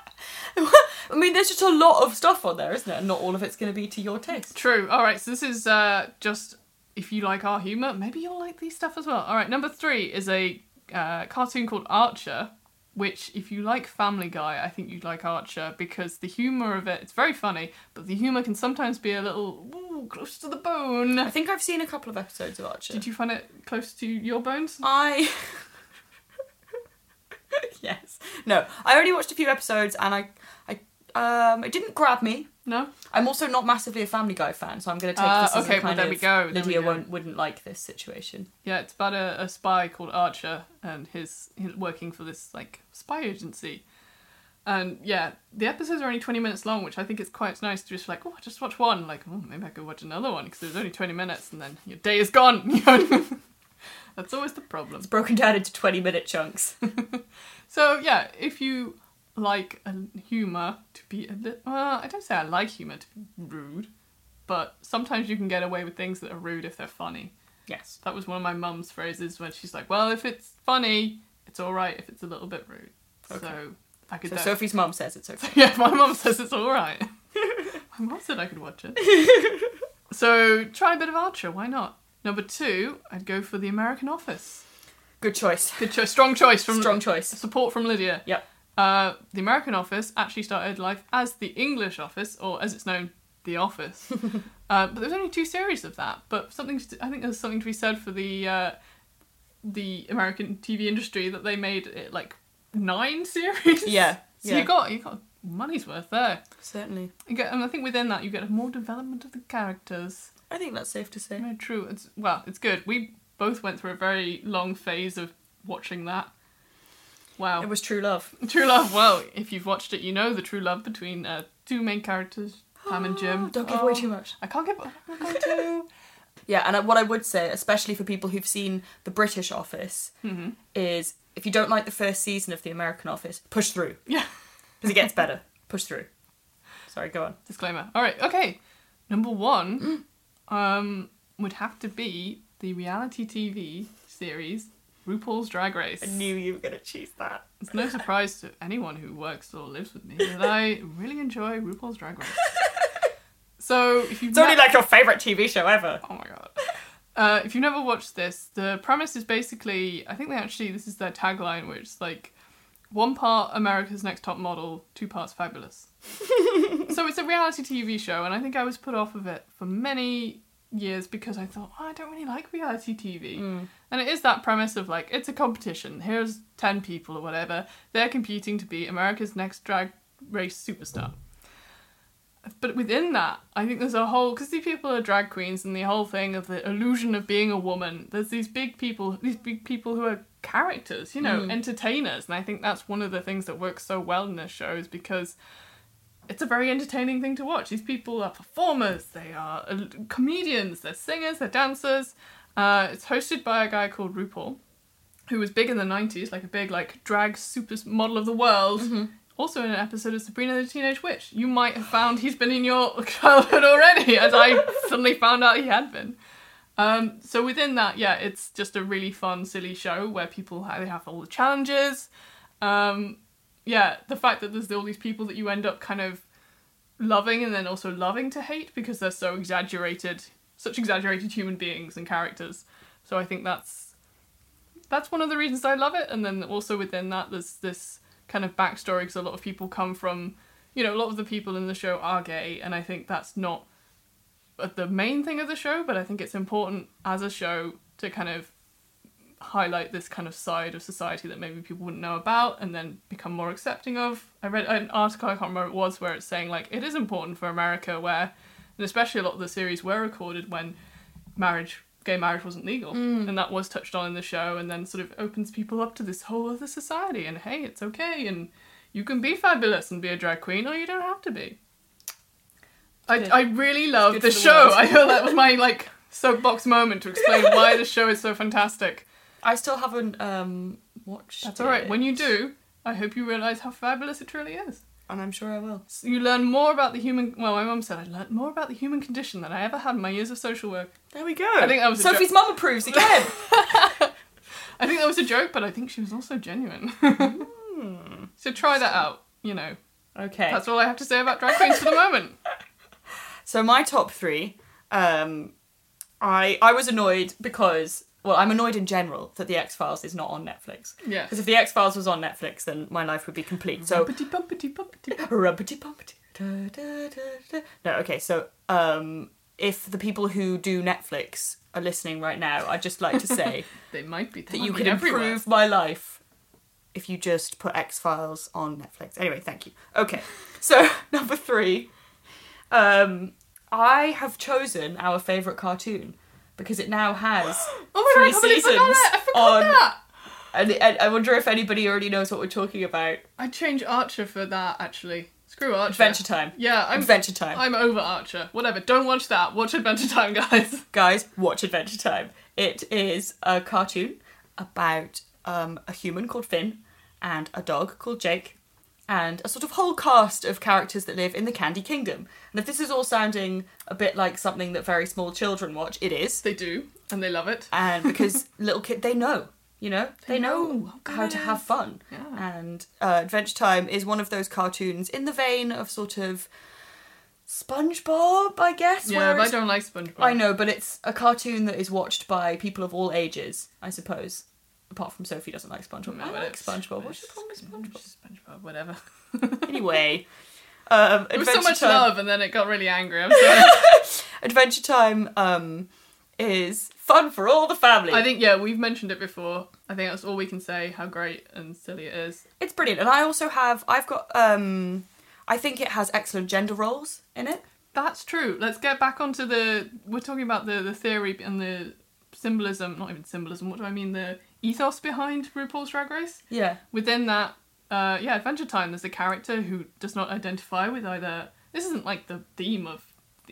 I mean, there's just a lot of stuff on there, isn't there? And not all of it's going to be to your taste. True. All right. So this is uh, just if you like our humor, maybe you'll like these stuff as well. All right. Number three is a uh, cartoon called Archer, which if you like Family Guy, I think you'd like Archer because the humor of it, it's very funny, but the humor can sometimes be a little ooh, close to the bone. I think I've seen a couple of episodes of Archer. Did you find it close to your bones? I. yes. No, I only watched a few episodes and I, I, um, it didn't grab me. No. I'm also not massively a Family Guy fan, so I'm going to take Ah, this as okay, a well, kind there of we go, there we Lydia go. won't wouldn't like this situation. Yeah, it's about a, a spy called Archer and his, his working for this like spy agency. And yeah, the episodes are only 20 minutes long, which I think is quite nice to just like, oh, I just watch one. Like, oh, maybe I could watch another one because there's only 20 minutes and then your day is gone. You know? That's always the problem. It's broken down into 20 minute chunks. So yeah, if you like a humour to be a bit, well, I don't say I like humour to be rude, but sometimes you can get away with things that are rude if they're funny. yes. That was one of my mum's phrases when she's like, "Well, if it's funny, it's all right. If it's a little bit rude." Okay. So I could. So def- Sophie's mum says it's okay. yeah, my mum says it's all right. my mum said I could watch it. so try a bit of Archer. Why not? Number two, I'd go for The American Office. Good choice. Good choice. Strong choice from Strong choice. support from Lydia. Yep. Uh, the American Office actually started life as the English Office, or as it's known, The Office. uh, but there's only two series of that. But something, to, I think there's something to be said for the uh, the American TV industry that they made it like nine series. Yeah. So yeah. you got you got money's worth there. Certainly. You get, and I think within that you get more development of the characters. I think that's safe to say. Very true. It's well, it's good. We both went through a very long phase of watching that. Wow. It was true love. True love. Well, if you've watched it, you know the true love between uh, two main characters, Pam and Jim. Don't give away Oh, too much. I can't give. I'm going to. Yeah, and what I would say, especially for people who've seen The British Office, hmm is if you don't like the first season of The American Office, push through. Yeah. Because it gets better. push through. Sorry, go on. Disclaimer. All right. Okay. Number one, um, would have to be the reality TV series RuPaul's Drag Race. I knew you were going to choose that. It's no surprise to anyone who works or lives with me that I really enjoy RuPaul's Drag Race. So if you've It's only ne- like your favourite TV show ever. Oh my god. Uh, if you've never watched this, the premise is basically I think they actually this is their tagline, which is like one part America's Next Top Model, two parts Fabulous. so it's a reality TV show, and I think I was put off of it for many years because I thought oh, I don't really like reality TV, mm. and it is that premise of like it's a competition. Here's ten people or whatever they're competing to be America's Next Drag Race superstar. But within that, I think there's a whole because these people are drag queens and the whole thing of the illusion of being a woman. There's these big people, these big people who are characters, you know, mm. entertainers, and I think that's one of the things that works so well in this show is because it's a very entertaining thing to watch. These people are performers, they are uh, comedians, they're singers, they're dancers. Uh, it's hosted by a guy called RuPaul, who was big in the 90s, like a big like drag super model of the world. also in an episode of Sabrina the Teenage Witch. You might have found he's been in your childhood already, as I suddenly found out he had been. Um, so within that, yeah, it's just a really fun, silly show where people they have all the challenges. Um, yeah, the fact that there's all these people that you end up kind of loving and then also loving to hate because they're so exaggerated, such exaggerated human beings and characters. So I think that's that's one of the reasons I love it. And then also within that, there's this kind of backstory because a lot of people come from, you know, a lot of the people in the show are gay, and I think that's not uh, the main thing of the show, but I think it's important as a show to kind of highlight this kind of side of society that maybe people wouldn't know about and then become more accepting of. I read an article, I can't remember what it was, where it's saying like it is important for America where, and especially a lot of the series were recorded when marriage, gay marriage wasn't legal. And that was touched on in the show and then sort of opens people up to this whole other society and hey, it's okay and you can be fabulous and be a drag queen or you don't have to be. I, I really love the the show. I feel that was my like soapbox moment to explain why the show is so fantastic. I still haven't um, watched. That's all right. it, When you do, I hope you realise how fabulous it truly is. and I'm sure I will. So you learn more about the human. Well, my mum said I learned more about the human condition than I ever had in my years of social work. There we go. I think that was a Sophie's mum approves again. I think that was a joke, but I think she was also genuine. Hmm. so try that out. You know, okay. that's all I have to say about drag queens for the moment. So my top three, um, I I was annoyed because well, I'm annoyed in general that the X Files is not on Netflix. Yeah. Because if the X Files was on Netflix, then my life would be complete. So Bumpity bumpity bumpity. rumpity bumpity. Da, da, da, da. No, okay. So um, if the people who do Netflix are listening right now, I'd just like to say They might be. That you could everywhere. improve my life if you just put X Files on Netflix. Anyway, thank you. Okay, so number three, um, I have chosen our favourite cartoon because it now has Oh my god! I three completely seasons. I forgot on- that. and, and I wonder if anybody already knows what we're talking about. I'd change Archer for that actually. Screw Archer. Adventure Time. Yeah, I'm Adventure Time. I'm over Archer. Whatever. Don't watch that. Watch Adventure Time, guys. Guys, watch Adventure Time. It is a cartoon about um, a human called Finn and a dog called Jake and a sort of whole cast of characters that live in the Candy Kingdom. And if this is all sounding a bit like something that very small children watch, it is. They do, and they love it. And because little kid, they know, you know, they, They know, know how good how it to have fun. Yeah. And uh, Adventure Time is one of those cartoons in the vein of sort of SpongeBob, I guess. Yeah, but I don't like SpongeBob. I know, but it's a cartoon that is watched by people of all ages, I suppose. Apart from Sophie doesn't like SpongeBob. No, I like SpongeBob. What's it's wrong with SpongeBob? SpongeBob, whatever. anyway, um, There was so much Time. love, and then it got really angry. I'm sorry. Adventure Time um, is fun for all the family. I think yeah, we've mentioned it before. I think that's all we can say. How great and silly it is. it's brilliant, and I also have. I've got. Um, I think it has excellent gender roles in it. That's true. Let's get back onto the. We're talking about the the theory and the symbolism. Not even symbolism. What do I mean? The ethos behind RuPaul's Drag Race. Yeah. Within that, uh, yeah, Adventure Time. There's a character who does not identify with either. This isn't like the theme of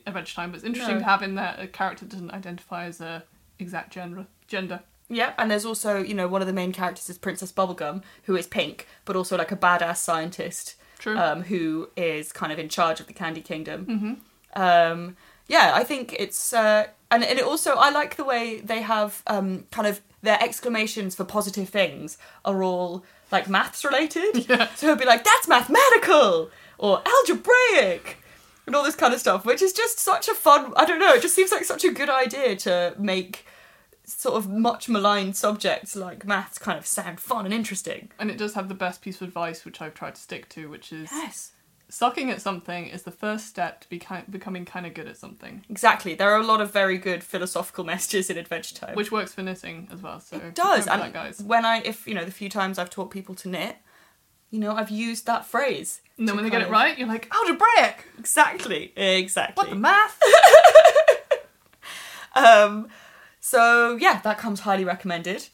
Adventure Time, but it's interesting No. to have in there a character doesn't identify as a exact gender. Gender. Yeah, and there's also, you know, one of the main characters is Princess Bubblegum, who is pink, but also like a badass scientist True. um, who is kind of in charge of the Candy Kingdom. hmm Um, yeah, I think it's uh, and and it also I like the way they have um, kind of their exclamations for positive things are all like maths related. Yeah. So he'll be like, "That's mathematical" or algebraic. And all this kind of stuff, which is just such a fun. I don't know. It just seems like such a good idea to make sort of much maligned subjects like maths kind of sound fun and interesting. And it does have the best piece of advice, which I've tried to stick to, which is Yes. Sucking at something is the first step to be ki- becoming kind of good at something, Exactly. There are a lot of very good philosophical messages in Adventure Time. which works for knitting as well. So It does, and that, guys. when I, if you know, the few times I've taught people to knit, you know, I've used that phrase. And then when they get it of- right, you're like algebraic. exactly, exactly. What the math? um, so yeah, that comes highly recommended.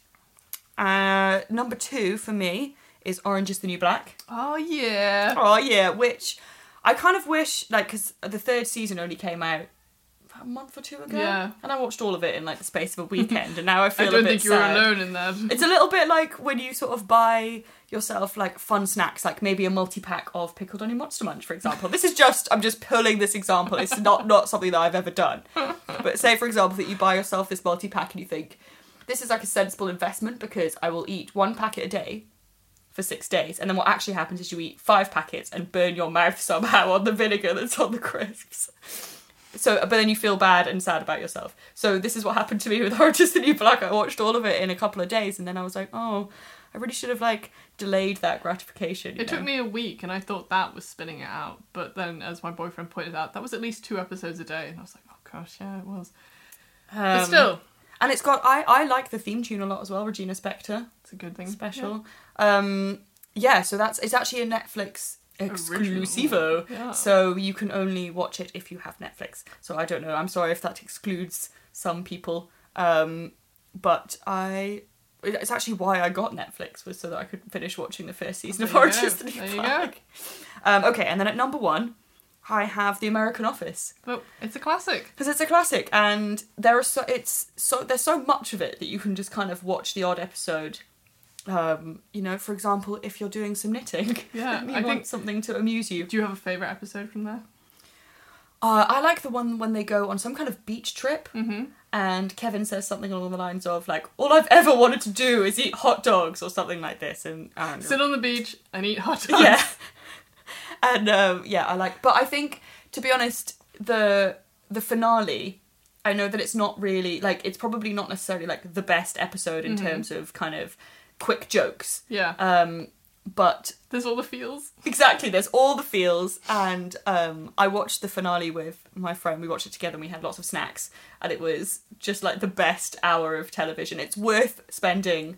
Uh, number two for me is Orange is the New Black. oh yeah. Oh yeah, which I kind of wish, like, because the third season only came out a month or two ago. Yeah. And I watched all of it in like the space of a weekend, and now I I feel a don't bit think you're sad. alone in that. It's a little bit like when you sort of buy yourself like fun snacks, like maybe a multi pack of pickled onion monster munch, for example. This is just I'm just pulling this example. It's not not something that I've ever done. But say for example that you buy yourself this multi pack and you think this is like a sensible investment because I will eat one packet a day for six days, and then what actually happens is you eat five packets and burn your mouth somehow on the vinegar that's on the crisps. So, but then you feel bad and sad about yourself. So this is what happened to me with Orange is the New Black. I watched all of it in a couple of days, and then I was like, oh, I really should have like delayed that gratification. It know? took me a week, and I thought that was spinning it out. But then, as my boyfriend pointed out, that was at least two episodes a day, and I was like, oh gosh, yeah, it was. but Um, still, and it's got I I like the theme tune a lot as well. Regina Spektor it's a good thing. special. Um, yeah, so that's it's actually a Netflix exclusivo. Yeah. So you can only watch it if you have Netflix. So I don't know. I'm sorry if that excludes some people. Um, but I. It's actually why I got Netflix was so that I could finish watching the first season of There you Orange is the New Black. Um, okay, and then at number one, I have The American Office But it's a classic. because it's a classic, and there are so it's so there's so much of it that you can just kind of watch the odd episode. Um, you know, for example, if you're doing some knitting, Yeah, you I want think- something to amuse you. Do you have a favourite episode from there? Uh, I like the one when they go on some kind of beach trip, Mm-hmm. and Kevin says something along the lines of like, "All I've ever wanted to do is eat hot dogs" or something like this, and I. Sit on the beach and eat hot dogs. yeah and um yeah i like but i think to be honest the the finale i know that it's not really like it's probably not necessarily like the best episode in Mhm. terms of kind of quick jokes. Yeah. um but There's all the feels. exactly there's all the feels. And um i watched the finale with my friend. We watched it together and we had lots of snacks. And it was just like the best hour of television. It's worth spending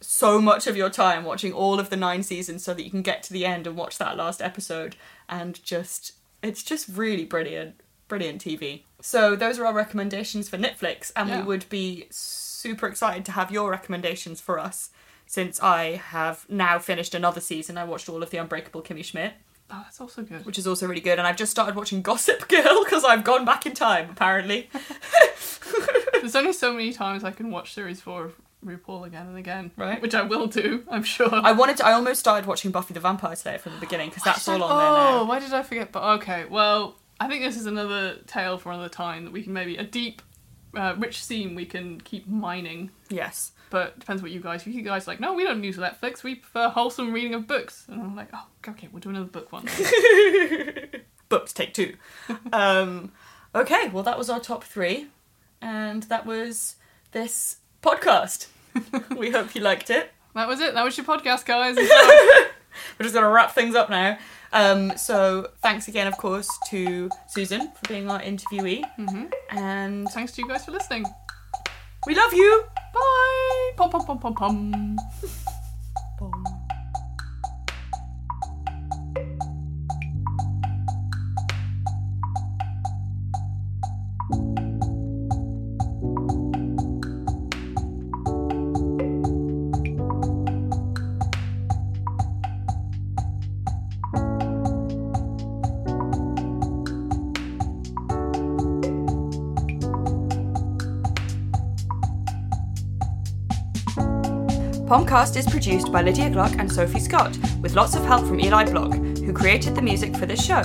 so much of your time watching all of the nine seasons so that you can get to the end and watch that last episode. And just it's just really brilliant brilliant tv so those are our recommendations for netflix. And Yeah. we would be super excited to have your recommendations for us since i have now finished another season i watched all of the unbreakable kimmy schmidt Oh, that's also good. which is also really good and i've just started watching gossip girl because i've gone back in time apparently There's only so many times I can watch series four of RuPaul again and again. Right. Which I will do, I'm sure. i wanted to i almost started watching buffy the vampire slayer from the beginning because that's all on there now. oh, why did I forget? But okay, well, I think this is another tale for another time that we can maybe a deep, uh, rich theme we can keep mining. yes But depends what you guys. You guys are like, no, we don't use Netflix. We prefer wholesome reading of books. And I'm like, oh, okay, we'll do another book one. books take two um okay well that was our top three and that was this podcast we hope you liked it that was it. That was your podcast, guys. we're just gonna wrap things up now um so thanks again of course to susan for being our interviewee hmm and Thanks to you guys for listening. We love you Bye. Pom pom pom pom pom. Pomcast is produced by Lydia Gluck and Sophie Scott, with lots of help from Eli Block, who created the music for this show.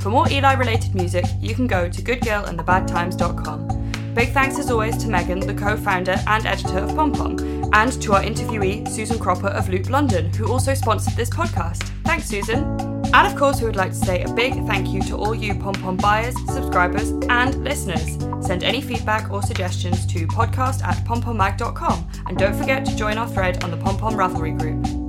For more Eli related music, you can go to goodgirlandthebadtimes.com. Big thanks as always to Meghan, the co founder and editor of Pom Pom, and to our interviewee, Susan Cropper of Loop London, who also sponsored this podcast. Thanks, Susan. And of course, we would like to say a big thank you to all you Pom Pom buyers, subscribers, and listeners. Send any feedback or suggestions to podcast at pompommag.com and don't forget to join our thread on the Pom Pom Ravelry group.